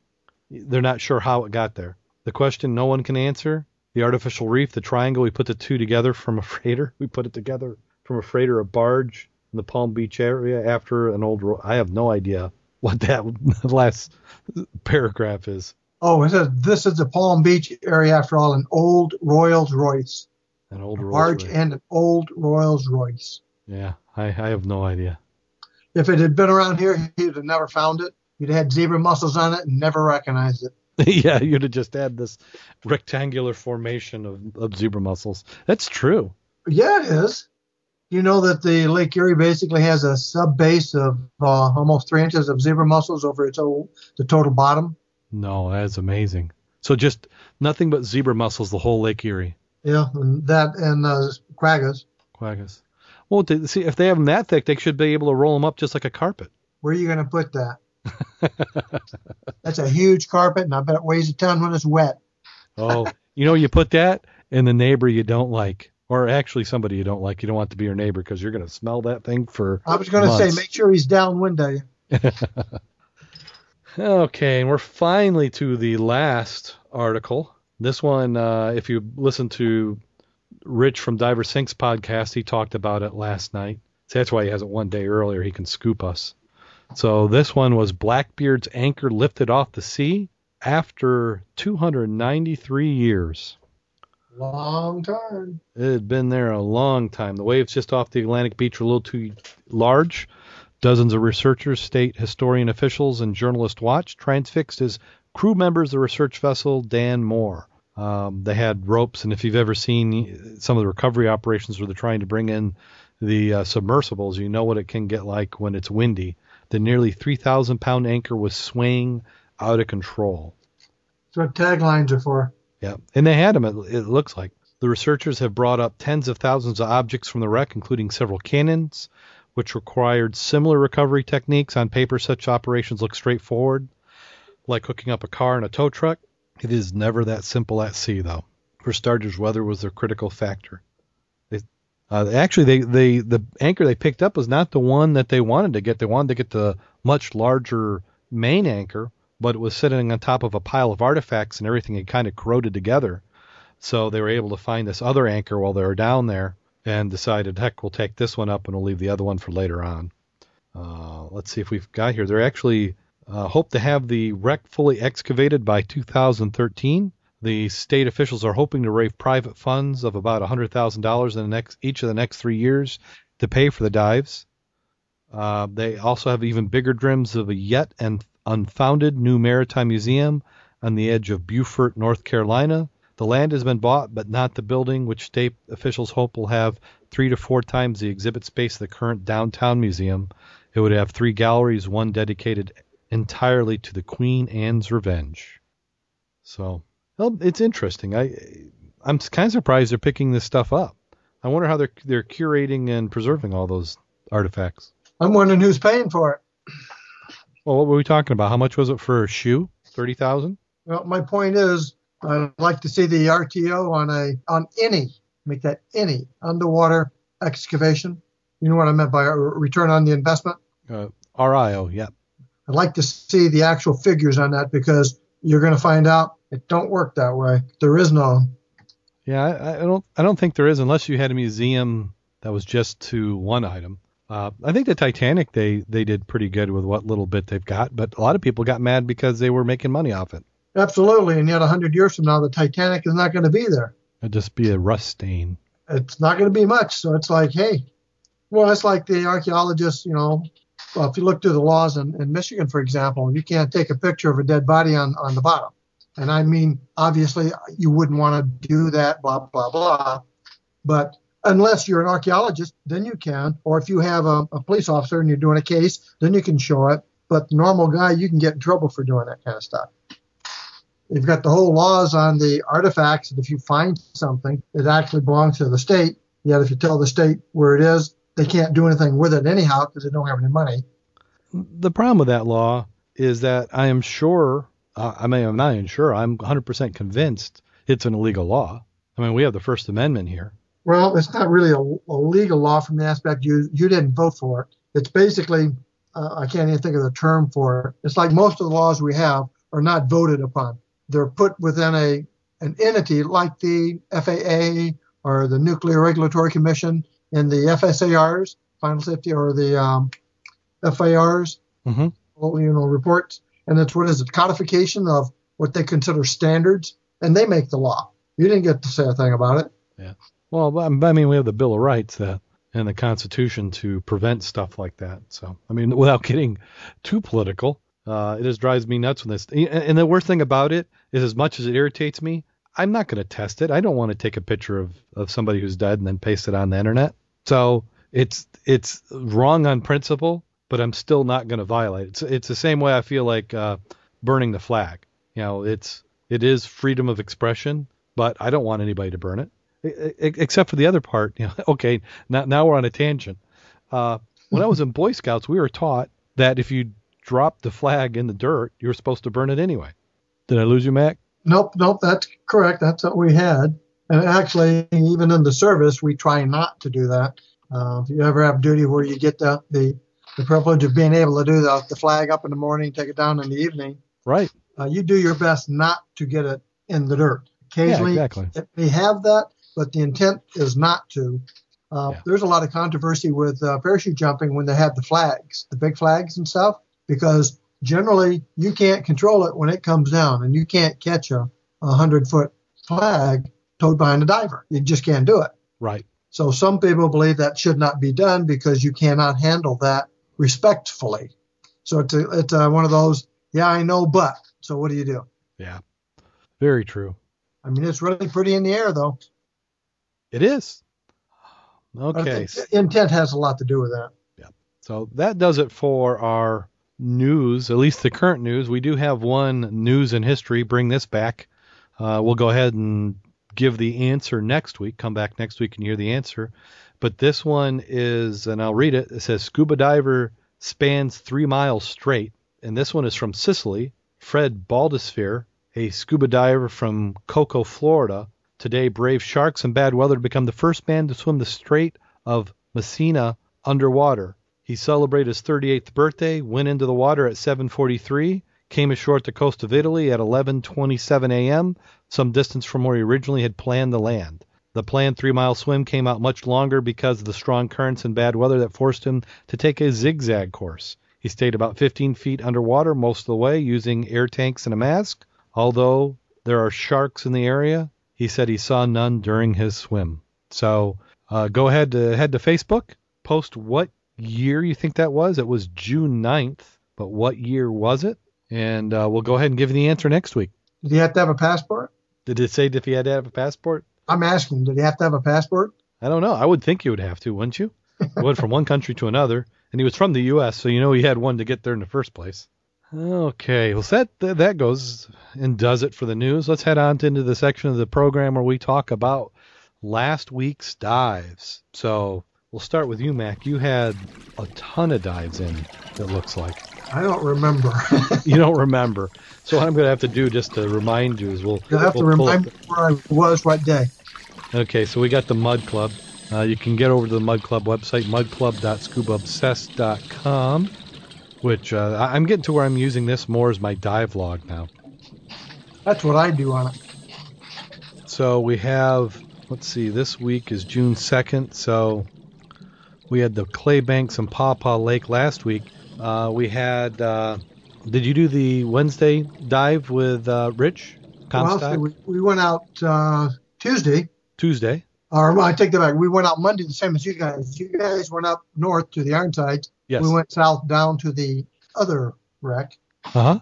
they're not sure how it got there. The question no one can answer: the artificial reef, the triangle. We put the two together from a freighter. *laughs* We put it together from a freighter, or a barge in the Palm Beach area after an old. Ro- I have no idea *laughs* what that *laughs* last paragraph is. Oh, it says this is the Palm Beach area after all, an old Rolls Royce, An old Rolls barge Royce. and an old Rolls Royce. Yeah, I, I have no idea. If it had been around here, he'd have never found it. He'd have had zebra mussels on it and never recognized it. *laughs* yeah, you'd have just had this rectangular formation of, of zebra mussels. That's true. Yeah, it is. You know that the Lake Erie basically has a sub base of uh, almost three inches of zebra mussels over its whole, the total bottom. No, that's amazing. So just nothing but zebra mussels the whole Lake Erie. Yeah, and that and uh, quaggas. Quaggas. Well, to, see if they have them that thick, they should be able to roll them up just like a carpet. Where are you going to put that? *laughs* That's a huge carpet, and I bet it weighs a ton when it's wet. Oh, you know, you put that in the neighbor you don't like, or actually somebody you don't like. You don't want to be your neighbor because you're going to smell that thing for. I was going to say, make sure he's downwind of you. *laughs* Okay, and we're finally to the last article. This one, uh, if you listen to Rich from Diver Sinks podcast, he talked about it last night. So that's why he has it one day earlier. He can scoop us. So this one was Blackbeard's anchor lifted off the sea after 293 years. Long time. It had been there a long time. The waves just off the Atlantic beach were a little too large. Dozens of researchers, state historian officials, and journalists watched, transfixed as crew members of the research vessel Dan Moore. Um, they had ropes, and if you've ever seen some of the recovery operations where they're trying to bring in the uh, submersibles, you know what it can get like when it's windy. The nearly 3,000 pound anchor was swaying out of control. That's what taglines are for. Yeah, and they had them. It, it looks like the researchers have brought up tens of thousands of objects from the wreck, including several cannons, which required similar recovery techniques. On paper, such operations look straightforward, like hooking up a car and a tow truck. It is never that simple at sea, though. For starters, weather was their critical factor. They, uh, actually, they, they the anchor they picked up was not the one that they wanted to get. They wanted to get the much larger main anchor, but it was sitting on top of a pile of artifacts and everything had kind of corroded together. So they were able to find this other anchor while they were down there and decided, heck, we'll take this one up and we'll leave the other one for later on. Uh, let's see if we've got here. They're actually uh, hope to have the wreck fully excavated by 2013. The state officials are hoping to raise private funds of about $100,000 in the next each of the next three years to pay for the dives. Uh, they also have even bigger dreams of a yet and unfounded new maritime museum on the edge of Beaufort, North Carolina. The land has been bought, but not the building, which state officials hope will have three to four times the exhibit space of the current downtown museum. It would have three galleries, one dedicated entirely to the Queen Anne's Revenge. So, well, it's interesting. I, I'm kind of surprised they're picking this stuff up. I wonder how they're they're curating and preserving all those artifacts. I'm wondering who's paying for it. Well, what were we talking about? How much was it for a shoe? Thirty thousand. Well, my point is, I'd like to see the RTO on a on any make that any underwater excavation. You know what I meant by a return on the investment. Uh, RIO, yeah. I'd like to see the actual figures on that because you're going to find out it don't work that way. There is no. Yeah, I, I don't I don't think there is unless you had a museum that was just to one item. Uh, I think the Titanic they they did pretty good with what little bit they've got, but a lot of people got mad because they were making money off it. Absolutely, and yet a hundred years from now, the Titanic is not going to be there. It'd just be a rust stain. It's not going to be much. So it's like, hey, well, it's like the archaeologists. You know, well, if you look through the laws in, in Michigan, for example, you can't take a picture of a dead body on on the bottom. And I mean, obviously, you wouldn't want to do that. Blah blah blah. But unless you're an archaeologist, then you can. Or if you have a, a police officer and you're doing a case, then you can show it. But the normal guy, you can get in trouble for doing that kind of stuff. You've got the whole laws on the artifacts, and if you find something that actually belongs to the state, Yet if you tell the state where it is, they can't do anything with it anyhow because they don't have any money. The problem with that law is that I am sure, uh, I mean, I'm not even sure, I'm 100% convinced it's an illegal law. I mean, we have the First Amendment here. Well, it's not really a, a legal law from the aspect you you didn't vote for it. It's basically uh, I can't even think of the term for it. It's like most of the laws we have are not voted upon. They're put within a an entity like the FAA or the Nuclear Regulatory Commission and the FSARs, Final Safety, or the um, FARs, Mm-hmm. you know, reports. And it's what is it, codification of what they consider standards, and they make the law. You didn't get to say a thing about it. Well, I mean, we have the Bill of Rights that and the Constitution to prevent stuff like that. So, I mean, *laughs* without getting too political, uh, it just drives me nuts when this. And the worst thing about it is, as much as it irritates me, I'm not going to test it. I don't want to take a picture of, of somebody who's dead and then paste it on the internet. So it's it's wrong on principle, but I'm still not going to violate it. It's, it's the same way I feel like uh, burning the flag. You know, it's it is freedom of expression, but I don't want anybody to burn it except for the other part. *laughs* You know, okay, now now we're on a tangent. Uh, when I was in Boy Scouts, we were taught that if you drop the flag in the dirt, you're supposed to burn it anyway. Did I lose you, Mac? Nope, nope, that's correct. That's what we had. And actually, even in the service, we try not to do that. Uh, if you ever have duty where you get the, the, the privilege of being able to do the, the flag up in the morning, take it down in the evening, Right. uh, you do your best not to get it in the dirt. Occasionally, yeah, exactly. it may have that, but the intent is not to. Uh, Yeah. There's a lot of controversy with uh, parachute jumping when they have the flags, the big flags and stuff, because generally you can't control it when it comes down, and you can't catch a, a hundred foot flag towed behind a diver. You just can't do it. Right. So some people believe that should not be done because you cannot handle that respectfully. So it's a, it's a, one of those, yeah, I know, but. So what do you do? Yeah. Very true. I mean, it's really pretty in the air, though. It is. Okay. intent has a lot to do with that. Yeah. So that does it for our news, at least the current news. We do have one news in history. Bring this back. Uh, we'll go ahead and give the answer next week. Come back next week and hear the answer. But this one is, and I'll read it. It says scuba diver spans three miles straight. And this one is from Sicily. Fred Baldasare, a scuba diver from Cocoa, Florida, today brave sharks and bad weather to become the first man to swim the Strait of Messina underwater. He celebrated his 38th birthday, went into the water at 7:43, came ashore at the coast of Italy at 11:27 a.m., some distance from where he originally had planned to land. The planned 3-mile swim came out much longer because of the strong currents and bad weather that forced him to take a zigzag course. He stayed about 15 feet underwater most of the way using air tanks and a mask. Although there are sharks in the area, he said he saw none during his swim. So uh, go ahead to head to Facebook, post what year you think that was. It was June 9th, but what year was it? And uh, we'll go ahead and give you the answer next week. Did he have to have a passport? Did it say if he had to have a passport? I'm asking, did he have to have a passport? I don't know. I would think you would have to, wouldn't you? He went from one country to another, and he was from the U.S., so you know he had one to get there in the first place. Okay, well that that goes and does it for the news. Let's head on to into the section of the program where we talk about last week's dives. So we'll start with you, Mac. You had a ton of dives in. It looks like I don't remember. *laughs* you don't remember. So what I'm going to have to do just to remind you is we'll You'll have to we'll up remind me where I was what day. Okay, so we got the Mud Club. Uh, you can get over to the Mud Club website, mudclub.scubaobsessed.com, which uh, I'm getting to where I'm using this more as my dive log now. That's what I do on it. So we have, let's see, this week is June 2nd, so we had the Clay Banks and Paw Paw Lake last week. Uh, we had, uh, did you do the Wednesday dive with uh, Rich Well, we, we went out uh, Tuesday, Tuesday. or well, I take that back. We went out Monday, the same as you guys. You guys went up north to the Ironsides. Yes. We went south down to the other wreck, Uh huh.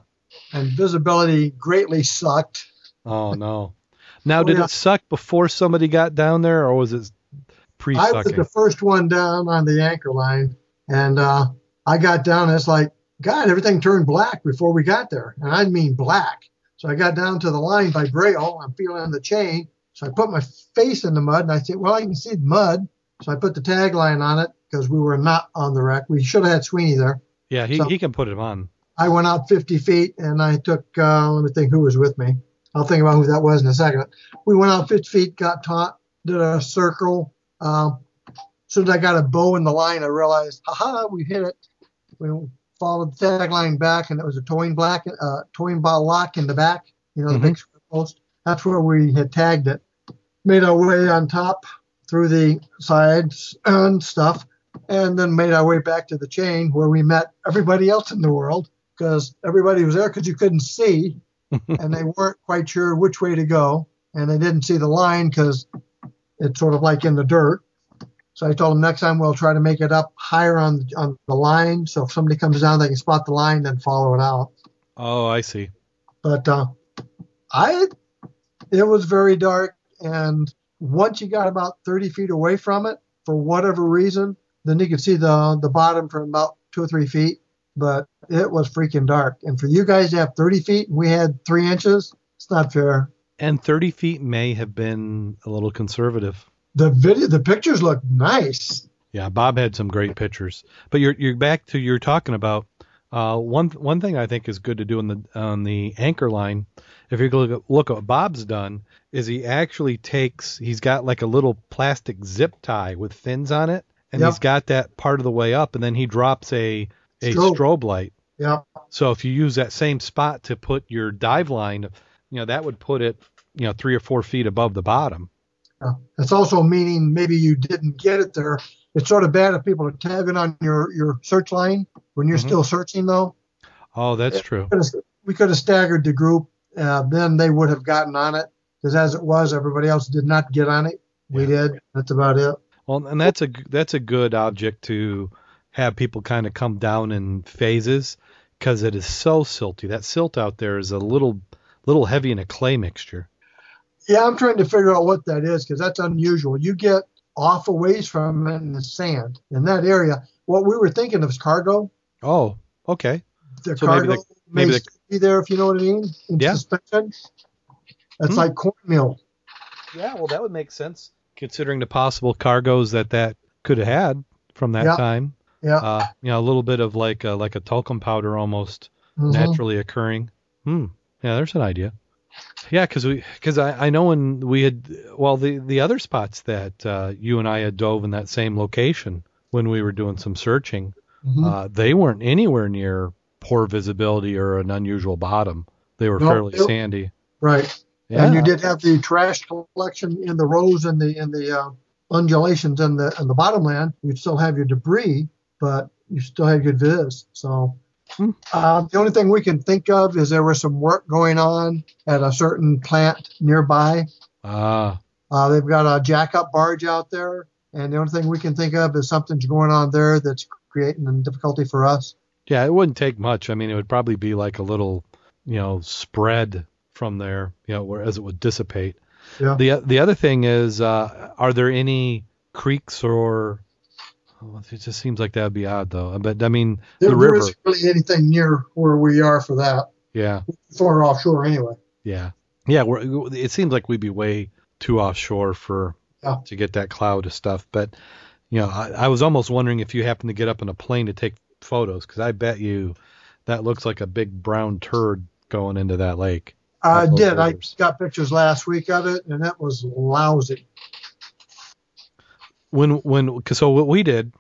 and visibility greatly sucked. Oh no. Now, Oh, did it suck before somebody got down there, or was it pre-sucking? I was the first one down on the anchor line, and uh, I got down. And it's like, God, everything turned black before we got there, and I mean black. So I got down to the line by Braille. I'm feeling the chain. So I put my face in the mud and I said, well, I can see the mud. So I put the tagline on it because we were not on the wreck. We should have had Sweeney there. Yeah, he, So- he can put it on. I went out 50 feet and I took, uh, let me think who was with me. I'll think about who that was in a second. We went out 50 feet, got taught, did a circle. Um, as soon as I got a bow in the line, I realized, haha, we hit it. We followed the tagline back and it was a towing black, uh, towing ball lock in the back, you know, the Mhm. big square post. That's where we had tagged it. Made our way on top through the sides and stuff, and then made our way back to the chain where we met everybody else in the world because everybody was there because you couldn't see *laughs* and they weren't quite sure which way to go and they didn't see the line because it's sort of like in the dirt so i told them next time we'll try to make it up higher on, on the line so if somebody comes down they can spot the line then follow it out Oh, I see. but uh, i it was very dark and once you got about 30 feet away from it for whatever reason then you could see the the bottom from about two or three feet but it was freaking dark and for you guys to have 30 feet and we had three inches it's not fair And 30 feet may have been a little conservative. the video the pictures look nice Yeah, Bob had some great pictures. But you're you're back to you're talking about uh, one one thing I think is good to do on the on the anchor line. If you look at, look at what Bob's done, is he actually takes he's got like a little plastic zip tie with fins on it, and Yep. he's got that part of the way up, and then he drops a a Strobe. strobe light. yeah So if you use that same spot to put your dive line, you know that would put it you know three or four feet above the bottom. Yeah. It's also meaning maybe you didn't get it there. It's sort of bad if people are tagging on your, your search line when you're Mhm. still searching, though. Oh, that's true. We could have staggered the group. Uh, then they would have gotten on it because as it was, everybody else did not get on it. We Yeah. did. That's about it. Well, and that's a that's a good object to have people kind of come down in phases because it is so silty. That silt out there is a little little heavy in a clay mixture. Yeah, I'm trying to figure out what that is because that's unusual. You get off a ways from it in the sand in that area. What we were thinking of is cargo. Oh, okay. The So maybe cargo the- maybe may the- be there if you know what I mean. In Yeah. suspension. That's Hmm. like cornmeal. Yeah, well, that would make sense considering the possible cargoes that that could have had from that Yeah. time. Yeah. Uh, you know, a little bit of like a, like a talcum powder almost Mhm. naturally occurring. Hmm. Yeah, there's an idea. Yeah, because we because I, I know when we had well the the other spots that uh, you and I had dove in that same location when we were doing some searching, Mhm. uh, they weren't anywhere near poor visibility or an unusual bottom. They were No, fairly it- sandy. Right. Yeah. And you did have the trash collection in the rows and the in the uh, undulations in the in the bottomland. You'd still have your debris, but you still had good viz. So Hmm. uh, the only thing we can think of is there was some work going on at a certain plant nearby. Ah, Uh, they've got a jack up barge out there, and the only thing we can think of is something's going on there that's creating a difficulty for us. yeah. It wouldn't take much. I mean, it would probably be like a little, you know, spread from there, you know, whereas it would dissipate. Yeah. The the other thing is, uh, are there any creeks or? It just seems like that would be odd, though. But I mean, There, the river. isn't really anything near where we are for that. Yeah, Far offshore anyway. yeah, yeah. We're, it seems like we'd be way too offshore for Yeah. to get that cloud of stuff. But you know, I, I was almost wondering if you happen to get up in a plane to take photos, because I bet you that looks like a big brown turd going into that lake. I did. I got pictures last week of it, and that was lousy. When when so what we did,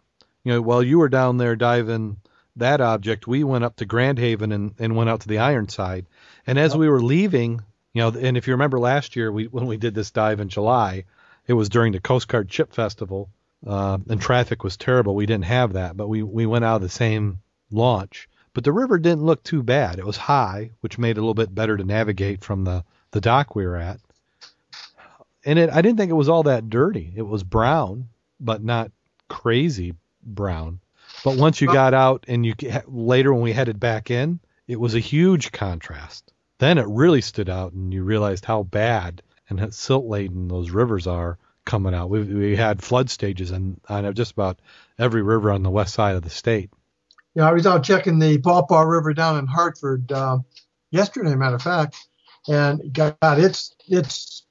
you know, while you were down there diving that object, we went up to Grand Haven and, and went out to the Ironside. And as we were leaving, you know, and if you remember last year, we when we did this dive in July, it was during the Coast Guard Chip Festival, uh, and traffic was terrible. We didn't have that, but we we went out of the same launch. But the river didn't look too bad. It was high, which made it a little bit better to navigate from the the dock we were at. And it, I didn't think it was all that dirty. It was brown, but not crazy brown. But once you got out and you later when we headed back in, it was a huge contrast. Then it really stood out, and you realized how bad and silt laden those rivers are coming out. We, we had flood stages on, on just about every river on the west side of the state. Yeah, I was out checking the Paw Paw River down in Hartford uh, yesterday, matter of fact, and God, it's it's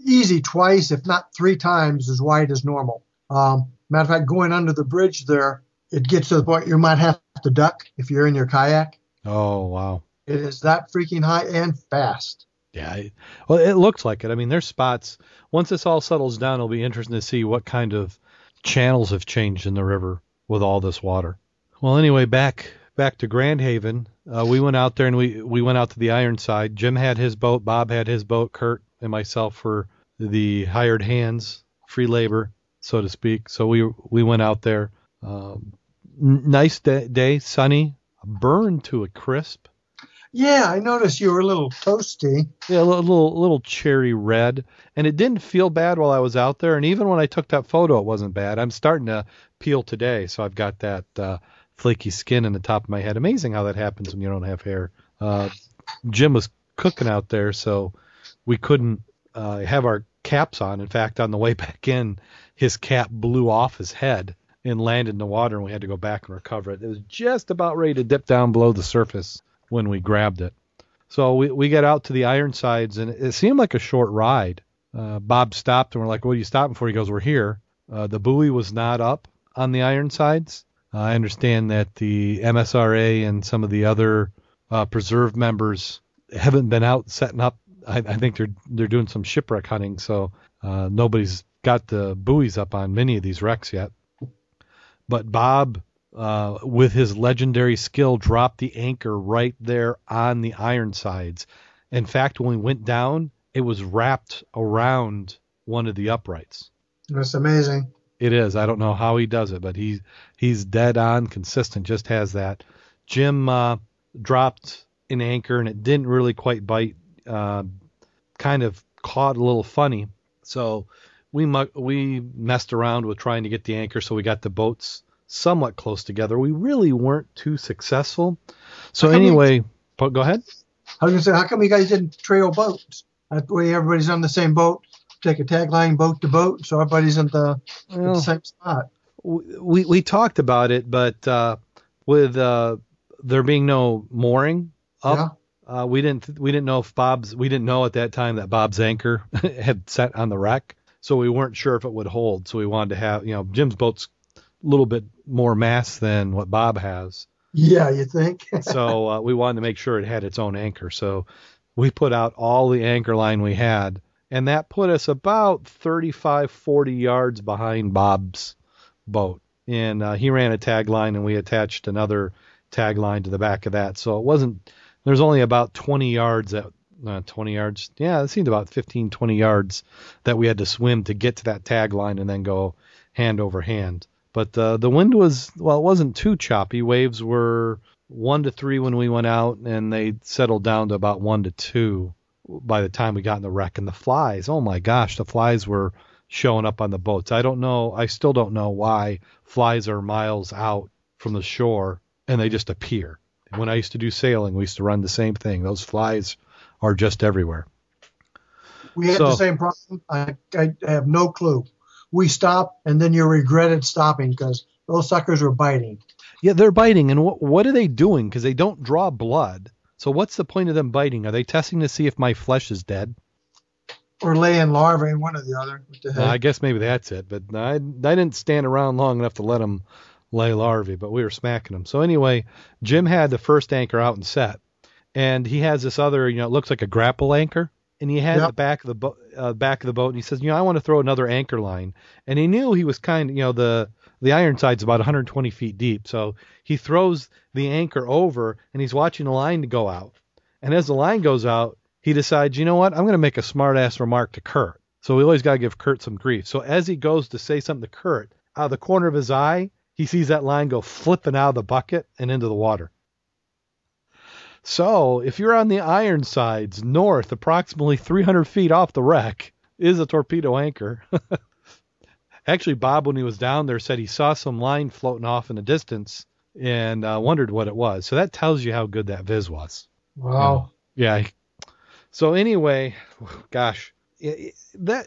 easy twice, if not three times as wide as normal. Um, matter of fact, going under the bridge there, it gets to the point you might have to duck if you're in your kayak. Oh wow. It is that freaking high and fast. Yeah. Well, it looks like it. I mean, there's spots. Once this all settles down, it'll be interesting to see what kind of channels have changed in the river with all this water. Well, anyway, back back to Grand Haven. Uh, we went out there and we we went out to the Ironside. Jim had his boat, Bob had his boat, Kurt and myself were the hired hands, free labor, so to speak. So we we went out there. Um, nice day, day, sunny, burned to a crisp. Yeah, I noticed you were a little toasty. Yeah, a little, little little cherry red, and it didn't feel bad while I was out there. And even when I took that photo, it wasn't bad. I'm starting to peel today, so I've got that uh, flaky skin in the top of my head. Amazing how that happens when you don't have hair. Uh, Jim was cooking out there, so we couldn't uh, have our caps on. In fact, on the way *laughs* back in, his cap blew off his head and landed in the water, and we had to go back and recover it. It was just about ready to dip down below the surface when we grabbed it. So we, we get out to the Ironsides, and it seemed like a short ride. Uh, Bob stopped, and we're like, "What are you stopping for?" He goes, "We're here." Uh, the buoy was not up on the Ironsides. Uh, I understand that the MSRA and some of the other uh, preserve members haven't been out setting up. I, I think they're they're doing some shipwreck hunting, so uh, nobody's got the buoys up on many of these wrecks yet. But Bob, uh, with his legendary skill, dropped the anchor right there on the Ironsides. In fact, when we went down, it was wrapped around one of the uprights. That's amazing. It is. I don't know how he does it, but he he's dead on consistent. Just has that. Jim uh, dropped an anchor and it didn't really quite bite. Uh, kind of caught a little funny. So we mu- we messed around with trying to get the anchor, so we got the boats somewhat close together. We really weren't too successful. So anyway, go ahead. I was gonna say, how come you guys didn't trail boats? That way everybody's on the same boat. Take a tagline boat to boat, so everybody's in the, at the same spot. we we talked about it, but uh, with uh, there being no mooring up, uh, we didn't we didn't know if Bob's we didn't know at that time that Bob's anchor *laughs* had set on the wreck, so we weren't sure if it would hold. So we wanted to have you know Jim's boat's a little bit more mass than what Bob has, Yeah, you think? *laughs* so uh, we wanted to make sure it had its own anchor. So we put out all the anchor line we had, and that put us about 35, 40 yards behind Bob's boat. And uh, he ran a tag line, and we attached another tag line to the back of that. So it wasn't. There's only about 20 yards at uh, 20 yards. Yeah, it seemed about 15, 20 yards that we had to swim to get to that tag line and then go hand over hand. But uh, the wind was well, it wasn't too choppy. Waves were one to three when we went out, and they settled down to about one to two by the time we got in the wreck. And the flies, oh my gosh, the flies were showing up on the boats. I don't know, I still don't know why flies are miles out from the shore and they just appear. When I used to do sailing, we used to run the same thing. Those flies are just everywhere. We had So- the same problem. I, I have no clue. We stopped, and then you regretted stopping because those suckers were biting. Yeah, they're biting, and what what are they doing? Because they don't draw blood. So what's the point of them biting? Are they testing to see if my flesh is dead? Or laying larvae, one or the other. What the I guess maybe that's it. But I, I didn't stand around long enough to let them lay larvae, but we were smacking them. So anyway, Jim had the first anchor out and set, and he has this other, you know, it looks like a grapple anchor, and he had Yep. the back of the bo- uh, back of the boat, and he says, you know, I want to throw another anchor line, and he knew he was kind of, you know, the the Ironside's about 120 feet deep, so he throws the anchor over, and he's watching the line to go out, and as the line goes out, he decides, you know what, I'm going to make a smart ass remark to Kurt. So we always got to give Kurt some grief. So as he goes to say something to Kurt, out of the corner of his eye, he sees that line go flipping out of the bucket and into the water. So if you're on the Ironsides, north, approximately 300 feet off the wreck, is a torpedo anchor. *laughs* Actually, Bob, when he was down there, said he saw some line floating off in the distance and uh, wondered what it was. So that tells you how good that viz was. Wow. Yeah. So anyway, gosh, that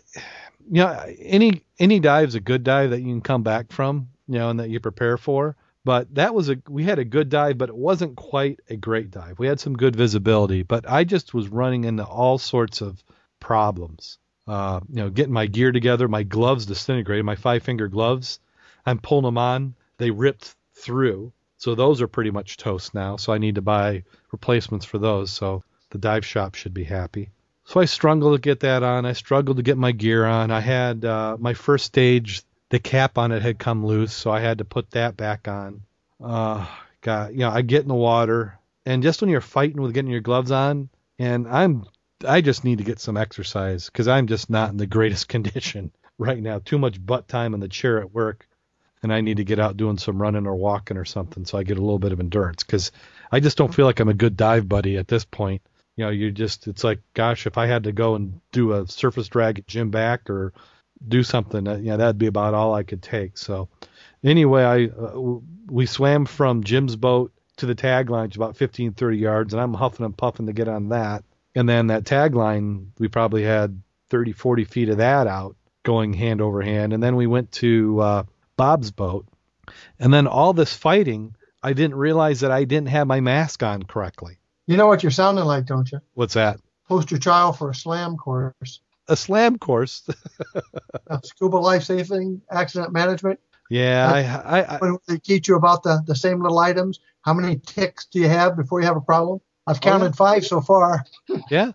you know, any any dive's a good dive that you can come back from, you know, and that you prepare for. But that was a we had a good dive, but it wasn't quite a great dive. We had some good visibility, but I just was running into all sorts of problems. uh, you know, getting my gear together. My gloves disintegrated. My five finger gloves. I'm pulling them on. They ripped through. So those are pretty much toast now. So I need to buy replacements for those. So the dive shop should be happy. So I struggled to get that on. I struggled to get my gear on. I had uh, my first stage. The cap on it had come loose, so I had to put that back on. Uh, got you know, I get in the water, and just when you're fighting with getting your gloves on, and I'm I just need to get some exercise because I'm just not in the greatest *laughs* condition right now. Too much butt time in the chair at work, and I need to get out doing some running or walking or something so I get a little bit of endurance because I just don't feel like I'm a good dive buddy at this point. You know, you just it's like, gosh, if I had to go and do a surface drag at Jim back or do something, uh, you know, that'd be about all I could take. So anyway, I uh, we swam from Jim's boat to the tag line, about 15, 30 yards, and I'm huffing and puffing to get on that. And then that tag line, we probably had 30, 40 feet of that out going hand over hand. And then we went to uh, Bob's boat. And then all this fighting, I didn't realize that I didn't have my mask on correctly. You know what you're sounding like, don't you? What's that? Poster child for a slam course. A slam course. *laughs* Uh, scuba life saving, accident management. yeah, I, I, I they teach you about the, the same little items, how many ticks do you have before you have a problem? I've Oh, yeah. counted five so far. yeah.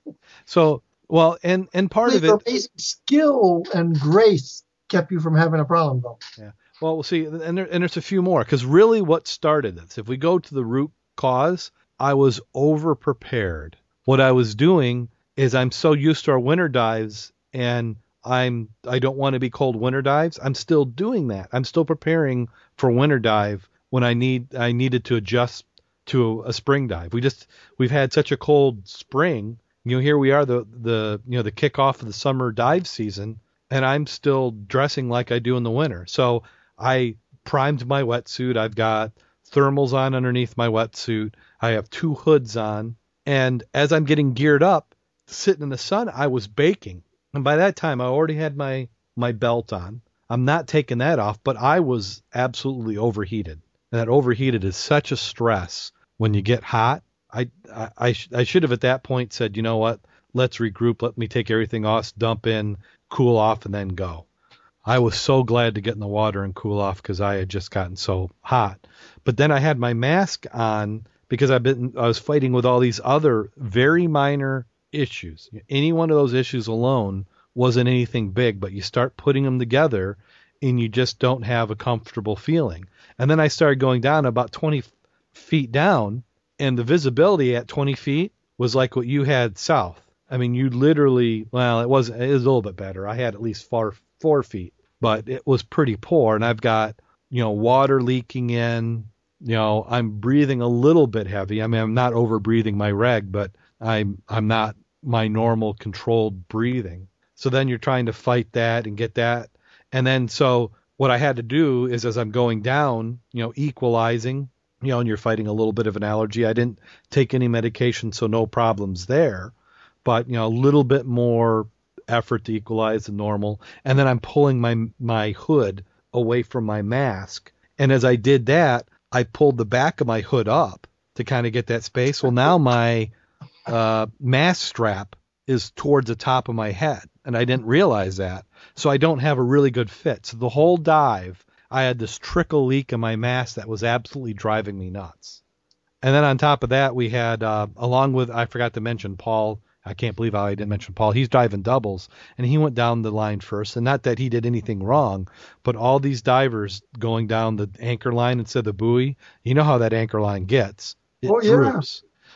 So well, and and part of it. amazing skill and grace kept you from having a problem, though. Yeah. Well, we'll see, and, there, and there's a few more because really, what started this? If we go to the root cause, I was over prepared. What I was doing is I'm so used to our winter dives, and I'm I don't want to be cold winter dives. I'm still doing that. I'm still preparing for winter dive when I need I needed to adjust to a, spring dive. We just we've had such a cold spring. You know, here we are the the you know the kickoff of the summer dive season, and I'm still dressing like I do in the winter. So I primed my wetsuit. I've got thermals on underneath my wetsuit. I have two hoods on. And as I'm getting geared up, sitting in the sun, I was baking. And by that time, I already had my, my belt on. I'm not taking that off, but I was absolutely overheated. And that overheated is such a stress when you get hot. I, I, I, sh- I should have at that point said, you know what? Let's regroup. Let me take everything off, dump in, cool off, and then go. I was so glad to get in the water and cool off because I had just gotten so hot. But then I had my mask on because I've been I was fighting with all these other very minor issues. Any one of those issues alone wasn't anything big, but you start putting them together and you just don't have a comfortable feeling. And then I started going down about 20 feet down, and the visibility at 20 feet was like what you had south. I mean, you literally, well, it was, it was a little bit better. I had at least four, four feet, but it was pretty poor. And I've got, you know, water leaking in, you know, I'm breathing a little bit heavy. I mean, I'm not over breathing my reg, but I'm, I'm not my normal controlled breathing. So then you're trying to fight that and get that. And then so what I had to do is as I'm going down, you know, equalizing, you know, and you're fighting a little bit of an allergy. I didn't take any medication, so no problems there. But, you know, a little bit more effort to equalize the normal. And then I'm pulling my my hood away from my mask. And as I did that, I pulled the back of my hood up to kind of get that space. Well, now my uh, mask strap is towards the top of my head, and I didn't realize that. So I don't have a really good fit. So the whole dive, I had this trickle leak in my mask that was absolutely driving me nuts. And then on top of that, we had, uh, along with, I forgot to mention Paul. I can't believe I didn't mention Paul. He's driving doubles, and he went down the line first. And not that he did anything wrong, but all these divers going down the anchor line instead of the buoy, you know how that anchor line gets. It Oh, yeah.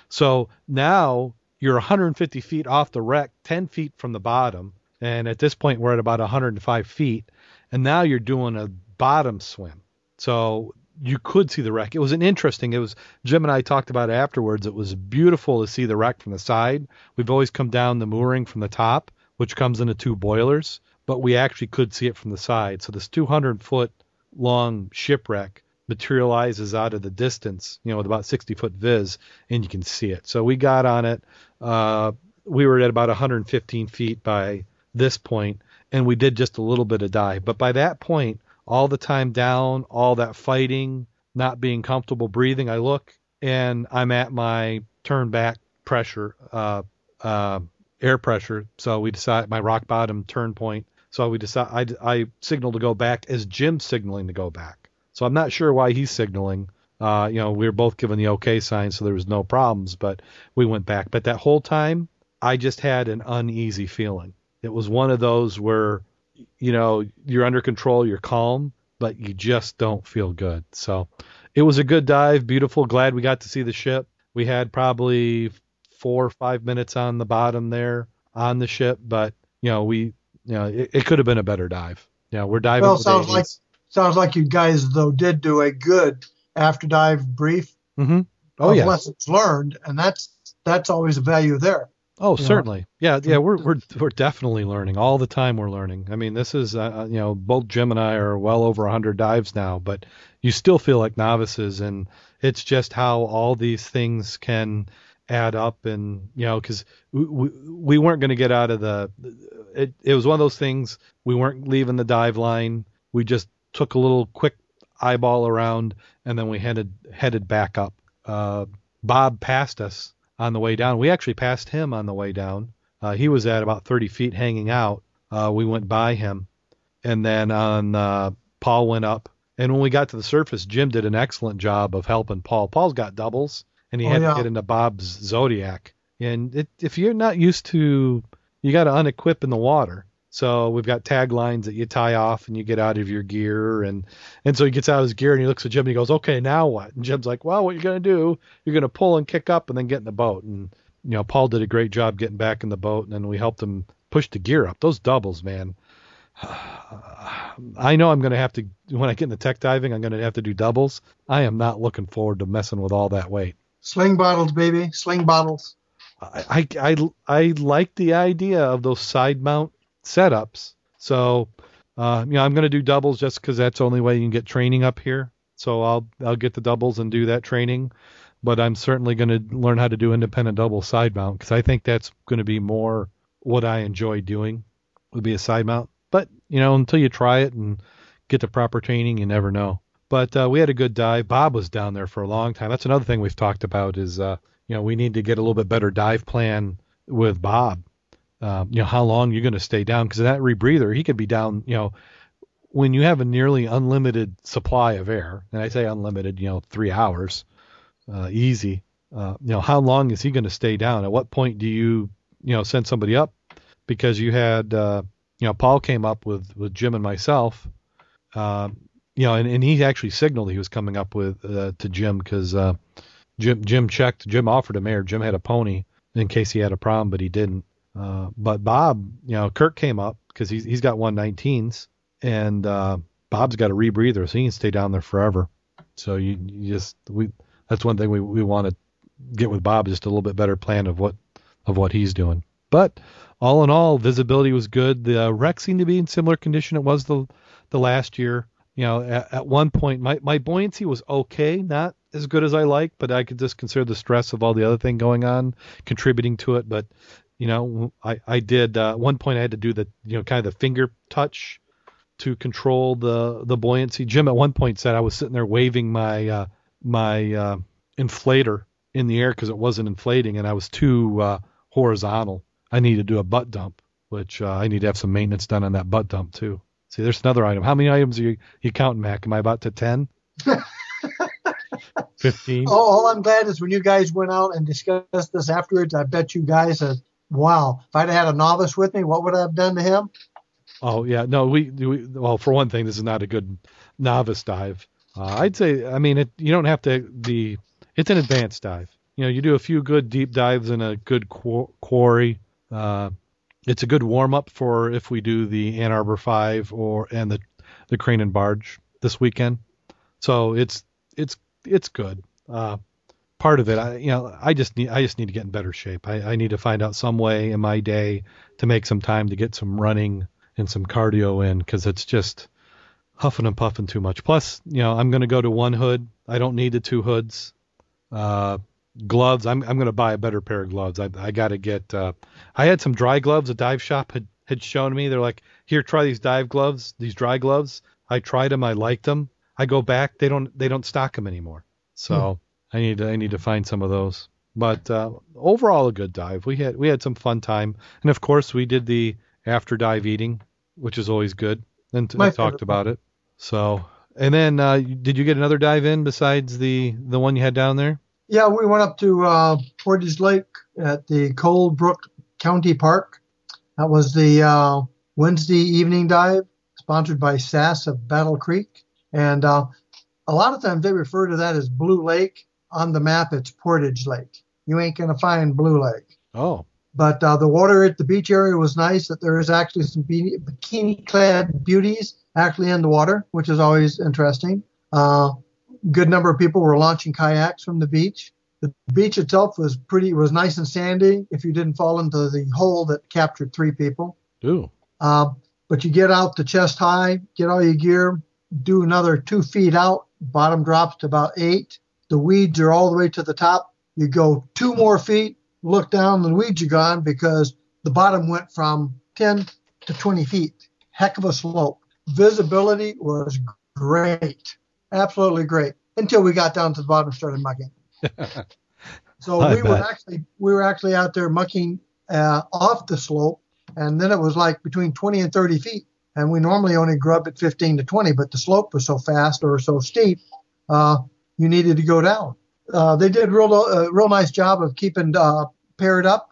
So now you're 150 feet off the wreck, 10 feet from the bottom. And at this point, we're at about 105 feet. And now you're doing a bottom swim. So you could see the wreck. It was an interesting. It was Jim and I talked about it afterwards. It was beautiful to see the wreck from the side. We've always come down the mooring from the top, which comes into two boilers, but we actually could see it from the side. So this 200 foot long shipwreck materializes out of the distance, you know, with about 60 foot viz, and you can see it. So we got on it. Uh, we were at about 115 feet by this point, and we did just a little bit of dive. But by that point, all the time down, all that fighting, not being comfortable breathing, I look and I'm at my turn back pressure uh, uh, air pressure. So we decided my rock bottom turn point. So we decided I, I signaled to go back as Jim signaling to go back. So I'm not sure why he's signaling. Uh, you know, we were both given the okay sign, so there was no problems, but we went back. But that whole time, I just had an uneasy feeling. It was one of those where, you know, you're under control, you're calm, but you just don't feel good. So it was a good dive, beautiful. Glad we got to see the ship. We had probably four or five minutes on the bottom there on the ship, but you know, we, you know, it, it could have been a better dive. Yeah, you know, we're diving. Well, sounds like sounds like you guys though did do a good after dive brief. Mm-hmm. Oh yeah, lessons learned, and that's that's always a value there. Oh, certainly. Know? Yeah, yeah. We're we're we're definitely learning all the time. We're learning. I mean, this is uh, you know both Jim and I are well over hundred dives now, but you still feel like novices, and it's just how all these things can add up, and you know, because we, we, we weren't going to get out of the. It it was one of those things. We weren't leaving the dive line. We just took a little quick eyeball around, and then we headed headed back up. Uh, Bob passed us on the way down. We actually passed him on the way down. Uh, he was at about 30 feet hanging out. Uh, we went by him, and then on uh, Paul went up. And when we got to the surface, Jim did an excellent job of helping Paul. Paul's got doubles, and he oh, had yeah. to get into Bob's Zodiac. And it, if you're not used to, you got to unequip in the water. So we've got taglines that you tie off and you get out of your gear and and so he gets out of his gear and he looks at Jim and he goes, Okay, now what? And Jim's like, Well, what you're gonna do, you're gonna pull and kick up and then get in the boat and you know, Paul did a great job getting back in the boat and then we helped him push the gear up. Those doubles, man. *sighs* I know I'm gonna have to when I get into tech diving, I'm gonna have to do doubles. I am not looking forward to messing with all that weight. Sling bottles, baby. Sling bottles. I, I, I, I like the idea of those side mount setups. So, uh, you know, I'm going to do doubles just because that's the only way you can get training up here. So I'll I'll get the doubles and do that training, but I'm certainly going to learn how to do independent double side mount because I think that's going to be more what I enjoy doing would be a side mount. But you know, until you try it and get the proper training, you never know. But uh, we had a good dive. Bob was down there for a long time. That's another thing we've talked about is uh, you know we need to get a little bit better dive plan with Bob uh, you know how long you're going to stay down because that rebreather he could be down you know when you have a nearly unlimited supply of air and i say unlimited you know three hours uh, easy uh, you know how long is he going to stay down? At what point do you you know send somebody up? Because you had uh, you know paul came up with with jim and myself uh, you know and, and he actually signaled he was coming up with uh, to jim because uh, jim jim checked jim offered him air. Jim had a pony in case he had a problem but he didn't uh, but Bob, you know, Kirk came up because he's he's got 119s, and uh, Bob's got a rebreather, so he can stay down there forever. So you, you just we that's one thing we we want to get with Bob, just a little bit better plan of what of what he's doing. But all in all, visibility was good. The uh, wreck seemed to be in similar condition it was the the last year. You know, at, at one point my my buoyancy was okay, not as good as I like, but I could just consider the stress of all the other thing going on contributing to it. But you know, I I did uh, one point I had to do the you know kind of the finger touch to control the the buoyancy. Jim at one point said I was sitting there waving my uh, my uh, inflator in the air because it wasn't inflating and I was too uh, horizontal. I need to do a butt dump, which uh, I need to have some maintenance done on that butt dump too. See, there's another item. How many items are you, you counting, Mac? Am I about to ten? *laughs* Fifteen. Oh, all I'm glad is when you guys went out and discussed this afterwards, I bet you guys had wow, if I'd had a novice with me, what would I have done to him? Oh yeah, no, we, we well for one thing, this is not a good novice dive. Uh, I'd say, I mean, it, you don't have to the it's an advanced dive. You know, you do a few good deep dives in a good qu- quarry. Uh, it's a good warm up for if we do the Ann Arbor Five or and the the Crane and Barge this weekend. So it's it's it's good. Uh, part of it. I, you know, I just need I just need to get in better shape. I, I need to find out some way in my day to make some time to get some running and some cardio in because it's just huffing and puffing too much. Plus, you know, I'm going to go to one hood. I don't need the two hoods. Uh, gloves. I'm I'm going to buy a better pair of gloves. I I got to get. Uh, I had some dry gloves. A dive shop had had shown me. They're like, here, try these dive gloves, these dry gloves. I tried them. I liked them. I go back. They don't they don't stock them anymore. So. Hmm I need to, I need to find some of those. But uh, overall, a good dive. We had we had some fun time, and of course, we did the after dive eating, which is always good, and t- My talked about it. So, and then uh, did you get another dive in besides the the one you had down there? Yeah, we went up to uh, Portage Lake at the Cold Brook County Park. That was the uh, Wednesday evening dive, sponsored by SAS of Battle Creek. And uh, a lot of times they refer to that as Blue Lake. On the map, it's Portage Lake. You ain't going to find Blue Lake. Oh, But uh, the water at the beach area was nice. That there is actually some bikini clad beauties actually in the water, which is always interesting. Uh, good number of people were launching kayaks from the beach. The beach itself was pretty was nice and sandy. If you didn't fall into the hole that captured three people, ooh, uh, but you get out to chest high, get all your gear, do another two feet out. Bottom drops to about eight. The weeds are all the way to the top. You go two more feet, look down, the weeds are gone because the bottom went from 10 to 20 feet. Heck of a slope. Visibility was great, absolutely great until we got down to the bottom and started mucking. *laughs* So I we were actually we were actually out there mucking uh, off the slope, and then it was like between 20 and 30 feet. And we normally only grub at 15 to 20, but the slope was so fast or so steep, uh, you needed to go down. Uh, they did real uh, real nice job of keeping uh, paired up,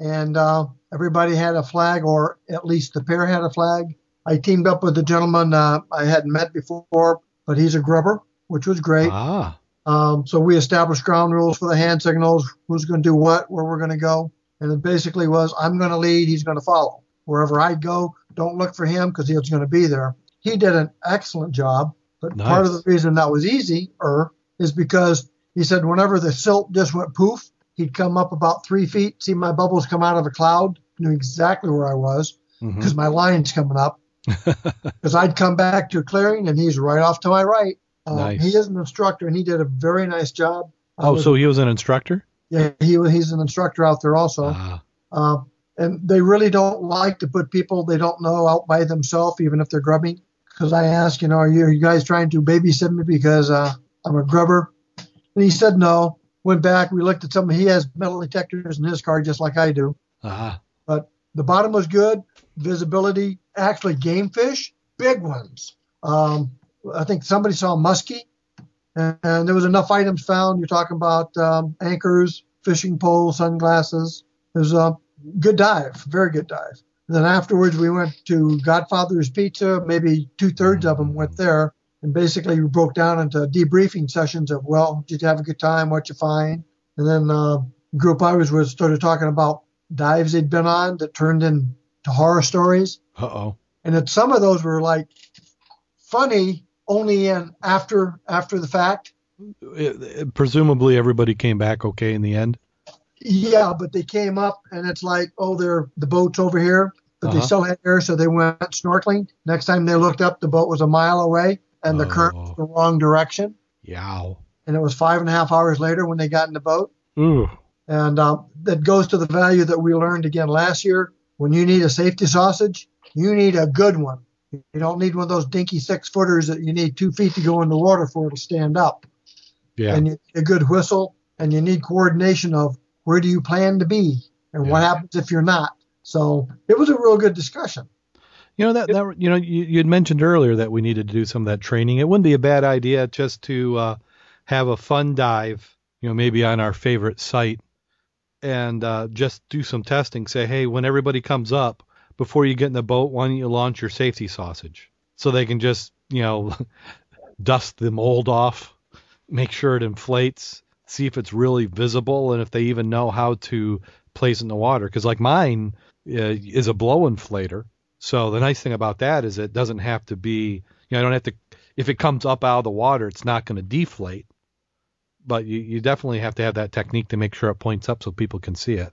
and uh, everybody had a flag, or at least the pair had a flag. I teamed up with a gentleman uh, I hadn't met before, but he's a grubber, which was great. ah, Um, so we established ground rules for the hand signals, who's going to do what, where we're going to go. And it basically was, I'm going to lead, he's going to follow. Wherever I go, don't look for him because he's going to be there. He did an excellent job. But part of the reason that was easy er, is because he said whenever the silt just went poof, he'd come up about three feet, see my bubbles come out of a cloud, knew exactly where I was because my line's coming up. *laughs* Because I'd come back to a clearing and he's right off to my right. Uh, Nice. He is an instructor and he did a very nice job. I oh, was- so he was an instructor? yeah, he he's an instructor out there also. Ah, Uh, and they really don't like to put people they don't know out by themselves, even if they're grubbing. Because I ask, you know, are you, are you guys trying to babysit me because uh, I'm a grubber? And he said no. Went back, we looked at some. He has metal detectors in his car just like I do. ah, But The bottom was good. Visibility, actually, game fish, big ones. Um, I think somebody saw muskie, and, and there was enough items found. You're talking about um, anchors, fishing poles, sunglasses. It was a good dive, very good dive. And then afterwards, we went to Godfather's Pizza. Maybe two thirds of them went there, and basically we broke down into debriefing sessions of, well, did you have a good time? What you find? And then uh, group I was with started talking about dives they'd been on that turned into horror stories. uh oh. And then some of those were like funny only in after after the fact. Presumably everybody came back okay in the end. Yeah, but they came up and it's like, oh, they're the boat's over here, but they Uh-huh. still had air, so they went snorkeling. Next time they looked up, the boat was a mile away and the current was Oh. the wrong direction. Yow. And it was five and a half hours later when they got in the boat. Ooh. And um, that goes to the value that we learned again last year. When you need a safety sausage, you need a good one. You don't need one of those dinky six footers that you need two feet to go in the water for it to stand up. Yeah. And you need a good whistle, and you need coordination of where do you plan to be and what happens if you're not. So it was a real good discussion. You know that, that you know you you had mentioned earlier that we needed to do some of that training. It wouldn't be a bad idea just to uh, have a fun dive, you know, maybe on our favorite site, and uh, just do some testing. Say, hey, when everybody comes up, before you get in the boat, why don't you launch your safety sausage so they can just you know *laughs* dust the mold off, make sure it inflates, see if it's really visible, and if they even know how to place it in the water. Because like mine uh, is a blow inflator. So the nice thing about that is it doesn't have to be, you know, I don't have to, if it comes up out of the water, it's not going to deflate. But you, you definitely have to have that technique to make sure it points up so people can see it.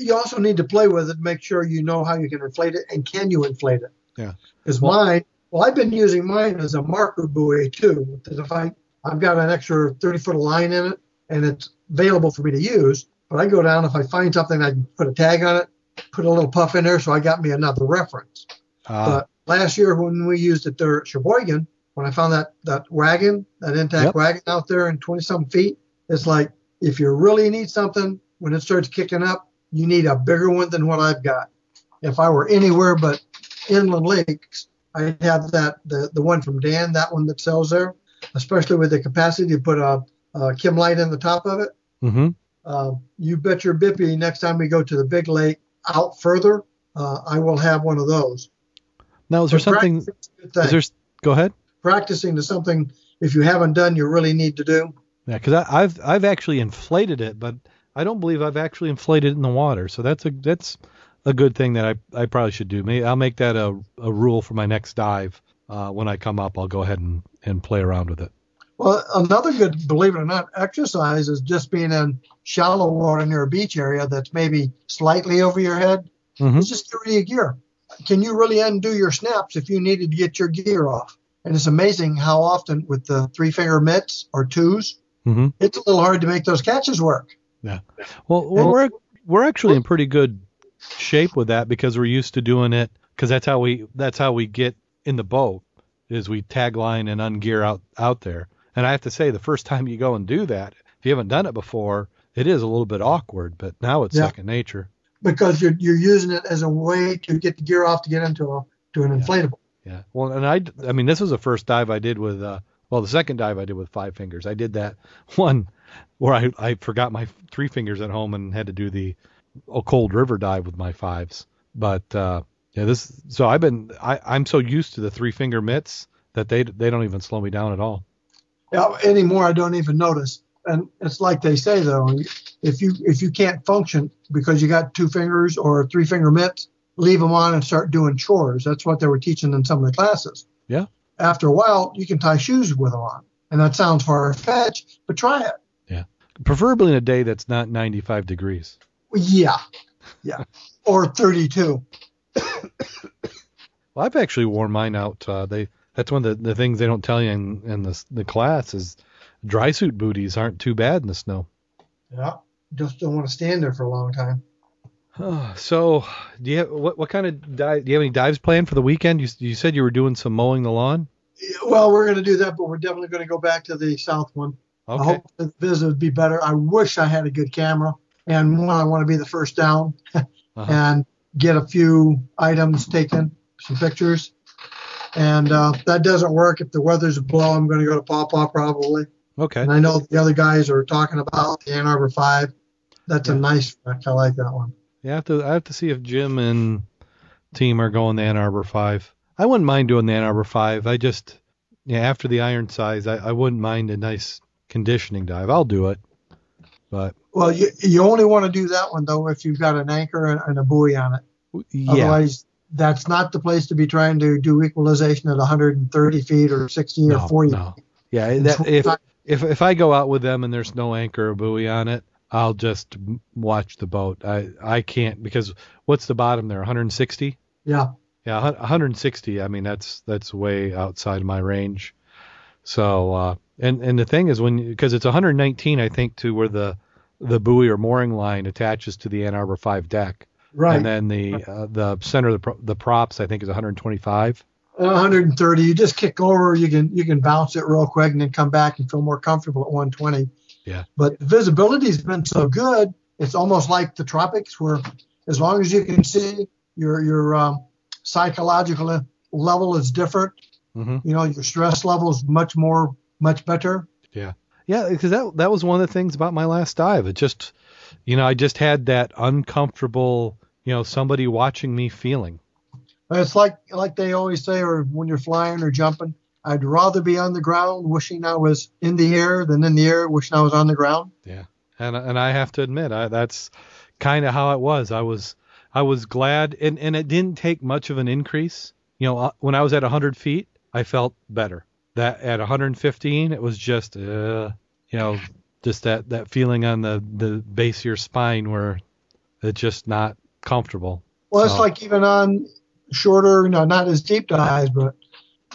You also need to play with it, make sure you know how you can inflate it and can you inflate it. Yeah. Because Well- mine, well, I've been using mine as a marker buoy too. Because if I, I've got an extra 30 foot line in it and it's available for me to use, but I go down if I find something, I can put a tag on it, put a little puff in there, so I got me another reference. Uh, But last year when we used it there at Sheboygan, when I found that that wagon, that intact Yep. wagon out there in 20 some feet, it's like if you really need something when it starts kicking up, you need a bigger one than what I've got. If I were anywhere but inland lakes, I'd have that the the one from Dan, that one that sells there, especially with the capacity to put a, a chem light in the top of it. Mm-hmm. Uh, you bet your bippy next time we go to the big lake out further, uh, I will have one of those. Now, is there But something? practicing's a good thing. Is there? Go ahead. practicing to something if you haven't done you really need to do? Yeah, because I've I've actually inflated it, but I don't believe I've actually inflated it in the water. So that's a that's a good thing that I, I probably should do. Maybe I'll make that a, a rule for my next dive. Uh, when I come up, I'll go ahead and, and play around with it. Well, another good, believe it or not, exercise is just being in shallow water near a beach area that's maybe slightly over your head. Mhm. It's just get rid your gear. Can you really undo your snaps if you needed to get your gear off? And it's amazing how often with the three finger mitts or 2s Mm-hmm. it's a little hard to make those catches work. Yeah. Well, we're we're- we're actually in pretty good shape with that because we're used to doing it because that's how we that's how we get in the boat is we tagline and ungear out out there. And I have to say, the first time you go and do that, if you haven't done it before, it is a little bit awkward. But now it's Yeah. second nature. because you're, you're using it as a way to get the gear off to get into a to an inflatable. Yeah. Well, and I, I mean, this was the first dive I did with, uh, well, the second dive I did with five fingers. I did that *laughs* one where I, I forgot my three fingers at home and had to do the a cold river dive with my fives. But, uh, yeah, this, so I've been, I, I'm so used to the three finger mitts that they, they don't even slow me down at all. Yeah, anymore I don't even notice. And it's like they say though, if you if you can't function because you got two fingers or three finger mitts, leave them on and start doing chores. That's what they were teaching in some of the classes. Yeah. After a while, you can tie shoes with them on, and that sounds far fetched, but try it. Yeah. Preferably in a day that's not 95 degrees. Yeah, yeah, or 32. Well, I've actually worn mine out. Uh, they, that's one of the, the things they don't tell you in, in the, the class is dry suit booties aren't too bad in the snow. Yeah, just don't want to stand there for a long time. *sighs* so, do you have what what kind of dive? Do you have any dives planned for the weekend? You you said you were doing some mowing the lawn. Well, we're going to do that, but we're definitely going to go back to the south one. Okay. I hope the visit would be better. I wish I had a good camera, and one, I want to be the first down *laughs* Uh-huh. and get a few items taken, some pictures. And uh, that doesn't work. If the weather's below, I'm going to go to Pawpaw probably. Okay. And I know the other guys are talking about the Ann Arbor Five. That's a nice wreck. I like that one. Yeah, I have to I have to see if Jim and team are going the Ann Arbor Five. I wouldn't mind doing the Ann Arbor Five. I just yeah after the Ironsides, I, I wouldn't mind a nice conditioning dive. I'll do it. But Well, you, you only want to do that one though if you've got an anchor and, and a buoy on it. yeah, Otherwise, that's not the place to be trying to do equalization at 130 feet or 60 no, or 40. no. Yeah, that, if if if I go out with them and there's no anchor or buoy on it, I'll just watch the boat. I I can't because what's the bottom there? 160. Yeah. Yeah, 160. I mean that's that's way outside my range. So uh, and and the thing is when because it's 119 I think to where the the buoy or mooring line attaches to the Ann Arbor 5 deck, Right. and then the uh, the center of the pro- the props I think is 125. 130. You just kick over. You can you can bounce it real quick and then come back and feel more comfortable at 120. Yeah. But the visibility's been so good. It's almost like the tropics, where as long as you can see, your your um, psychological level is different. hmm You know, your stress level is much more much better. Yeah. Yeah, because that that was one of the things about my last dive. It just, you know, I just had that uncomfortable, you know, somebody watching me feeling. It's like like they always say, or when you're flying or jumping. I'd rather be on the ground, wishing I was in the air, than in the air, wishing I was on the ground. Yeah, and and I have to admit, I, that's kind of how it was. I was I was glad, and and it didn't take much of an increase. You know, uh, when I was at 100 feet, I felt better. That at 115, it was just, uh, you know, just that that feeling on the the base of your spine where it's just not comfortable. Well, it's So- like even on shorter, you know, not as deep dives, but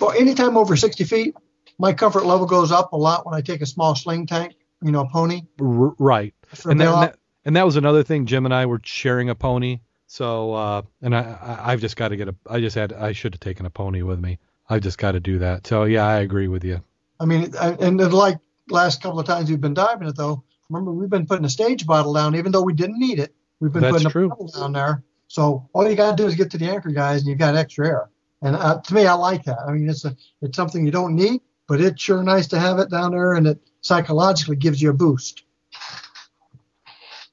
well, anytime over 60 feet, my comfort level goes up a lot when I take a small sling tank, you know, a pony. R- right. And that, and that and that was another thing. Jim and I were sharing a pony. So uh, and I, I I've just got to get a. I just had I should have taken a pony with me. I've just got to do that. So yeah, I agree with you. I mean, I- and like last couple of times we've been diving it though, Remember, we've been putting a stage bottle down, even though we didn't need it. We've been That's putting true. a bottle down there. So all you got to do is get to the anchor guys, and you've got extra air. And uh, to me, I like that. I mean, it's a it's something you don't need, but it's sure nice to have it down there, and it psychologically gives you a boost.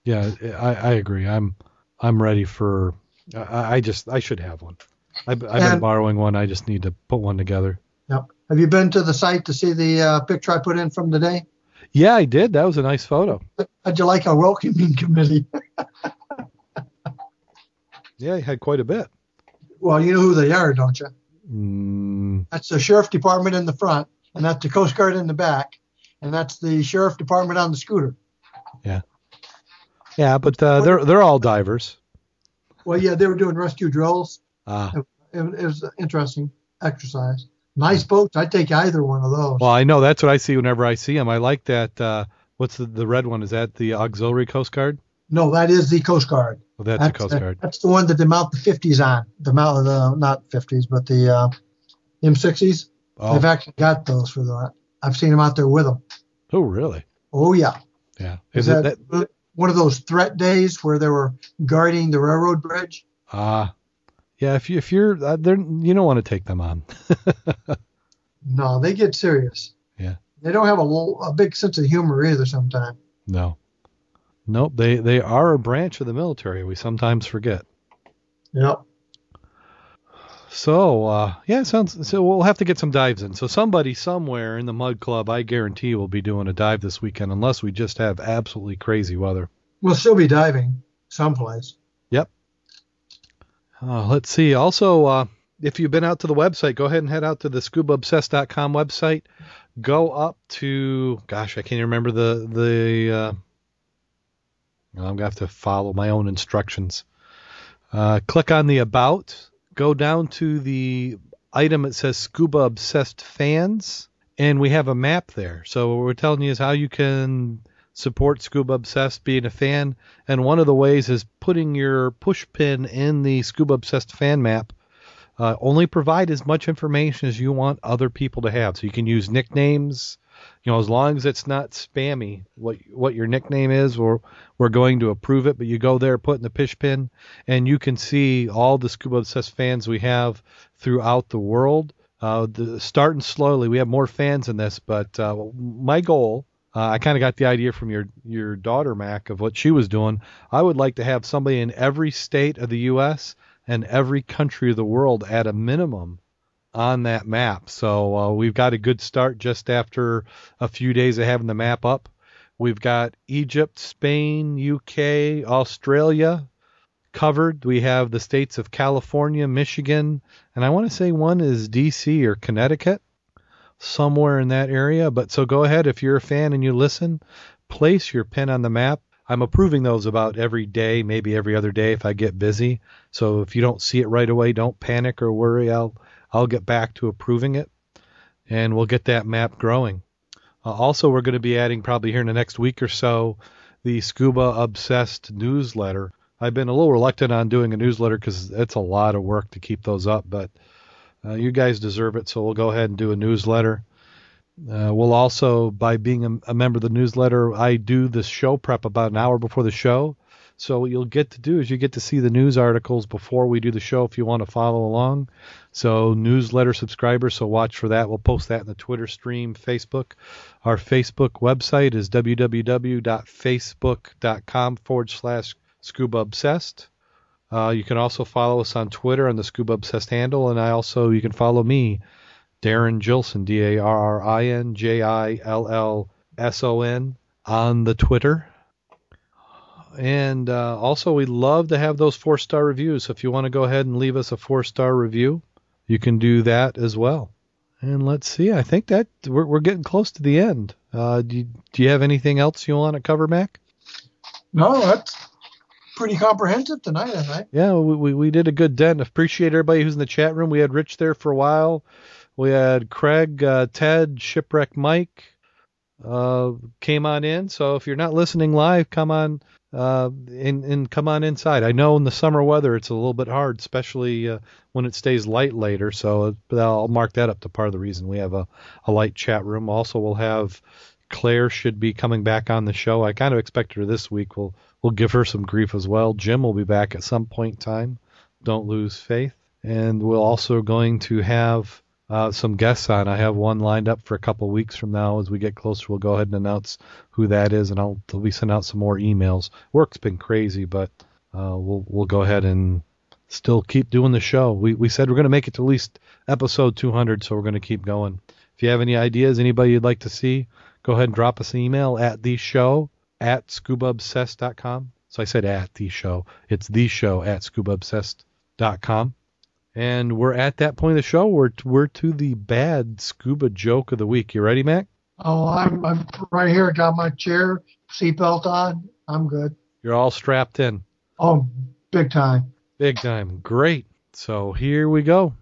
Yeah, I, I agree. I'm I'm ready for. I, I just I should have one. I've, I've been borrowing one. I just need to put one together. Yep. Have you been to the site to see the uh, picture I put in from today? Yeah, I did. That was a nice photo. How'd you like our welcoming committee? Yeah, I had quite a bit. well, you know who they are, don't you? Mm, That's the sheriff department in the front, and that's the Coast Guard in the back, and that's the sheriff department on the scooter. yeah, Yeah, but uh, they're they're all divers. Well, yeah, they were doing rescue drills. Uh, It, it was an interesting exercise. Nice boats. I'd take either one of those. well, I know that's what I see whenever I see them. I like that. Uh, what's the the red one? Is that the auxiliary Coast Guard? no, that is the Coast Guard. Well, that's, the Coast Guard. That's the one that they mount the 50s on. The mount the not 50s, but the uh, M60s. Oh, They've actually got those for that. I've seen them out there with them. oh, really? Oh yeah. Yeah. Is Is it that, that? one of those threat days where they were guarding the railroad bridge? Ah, yeah. If you if you're uh, they're you don't want to take them on. *laughs* No, they get serious. Yeah. They don't have a, little, a big sense of humor either sometimes. No. Nope. They they are a branch of the military. We sometimes forget. Yep. So uh, yeah, sounds. So we'll have to get some dives in. So somebody somewhere in the Mud Club, I guarantee, will be doing a dive this weekend, unless we just have absolutely crazy weather. We'll still be diving someplace. Uh, let's see. Also, uh, if you've been out to the website, go ahead and head out to the scubaobsessed.com website. Go up to, gosh, I can't remember the the. Uh, I'm gonna have to follow my own instructions. Uh, click on the about. Go down to the item that says Scuba Obsessed Fans, and we have a map there. So what we're telling you is how you can support Scuba Obsessed, being a fan, and one of the ways is putting your push pin in the Scuba Obsessed fan map. Uh, only provide as much information as you want other people to have. So you can use nicknames, you know, as long as it's not spammy. What what your nickname is, or we're going to approve it. But you go there, put in the push pin, and you can see all the Scuba Obsessed fans we have throughout the world. Uh, the, starting slowly, we have more fans in this, but uh, my goal uh, I kind of got the idea from your your daughter Mac of what she was doing. I would like to have somebody in every state of the U.S. and every country of the world at a minimum on that map. So uh, we've got a good start just after a few days of having the map up. We've got Egypt, Spain, UK, Australia covered. We have the states of California, Michigan, and I want to say one is DC or Connecticut somewhere in that area. But so go ahead if you're a fan and you listen, place your pin on the map. I'm approving those about every day, maybe every other day if I get busy. So if you don't see it right away, don't panic or worry. I'll I'll get back to approving it, and we'll get that map growing. Uh, also, we're going to be adding probably here in the next week or so the Scuba Obsessed newsletter. I've been a little reluctant on doing a newsletter because it's a lot of work to keep those up, but uh, you guys deserve it, so we'll go ahead and do a newsletter. Uh, we'll also, by being a, a, member of the newsletter, I do the show prep about an hour before the show. So what you'll get to do is you get to see the news articles before we do the show if you want to follow along. So newsletter subscribers, so watch for that. We'll post that in the Twitter stream, Facebook. Our Facebook website is www.facebook.com forward slash scuba obsessed. Uh, you can also follow us on Twitter on the Scuba Obsessed handle, and I also you can follow me, Darrin Jillson, D A R R I N J I L L S O N, on the Twitter. And uh, also, we love to have those four star reviews. So if you want to go ahead and leave us a four star review, you can do that as well. And let's see, I think that we're, we're getting close to the end. Uh, do, you, do you have anything else you want to cover, Mac? No, that's pretty comprehensive tonight, I think. Yeah, we, we, we did a good dent. Appreciate everybody who's in the chat room. We had Rich there for a while. We had Craig, uh, Ted, Shipwreck Mike uh, came on in. So if you're not listening live, come on uh, and, and come on inside. I know in the summer weather it's a little bit hard, especially uh, when it stays light later. So I'll mark that up to part of the reason we have a, a light chat room. Also, we'll have Claire should be coming back on the show. I kind of expect her this week. We'll we'll give her some grief as well. Jim will be back at some point in time. Don't lose faith. And we're also going to have uh, some guests on. I have one lined up for a couple weeks from now. As we get closer, we'll go ahead and announce who that is, and I'll be sending out some more emails. Work's been crazy, but uh, we'll we'll go ahead and still keep doing the show. We we said we're going to make it to at least episode 200, so we're going to keep going. If you have any ideas, anybody you'd like to see, go ahead and drop us an email at the show at scubaobsessed.com. So I said at the show. It's the show at scubaobsessed.com. And we're at that point of the show. We're we're to the bad scuba joke of the week. You ready, Mac? Oh, I'm I'm right here. Got my chair, seatbelt on. I'm good. You're all strapped in. Oh, big time. Big time. Great. So here we go.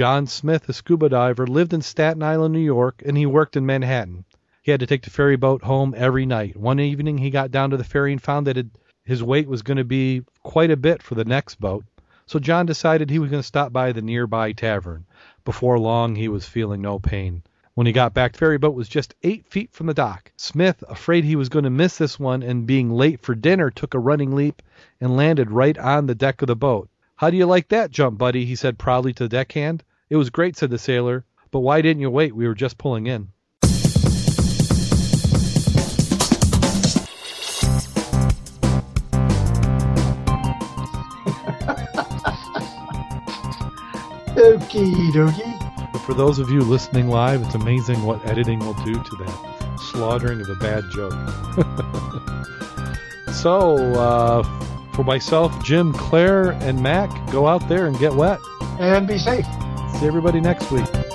John Smith, a scuba diver, lived in Staten Island, New York, and he worked in Manhattan. He had to take the ferry boat home every night. One evening, he got down to the ferry and found that it, his weight was going to be quite a bit for the next boat. So John decided he was going to stop by the nearby tavern. Before long, he was feeling no pain. When he got back, the ferry boat was just eight feet from the dock. Smith, afraid he was going to miss this one and being late for dinner, took a running leap and landed right on the deck of the boat. How do you like that jump, buddy? he said proudly to the deckhand. It was great, said the sailor. But why didn't you wait? We were just pulling in. Okie dokie. For those of you listening live, it's amazing what editing will do to that slaughtering of a bad joke. *laughs* so, uh, for myself, Jim, Claire, and Mac, go out there and get wet. And be safe. See everybody next week.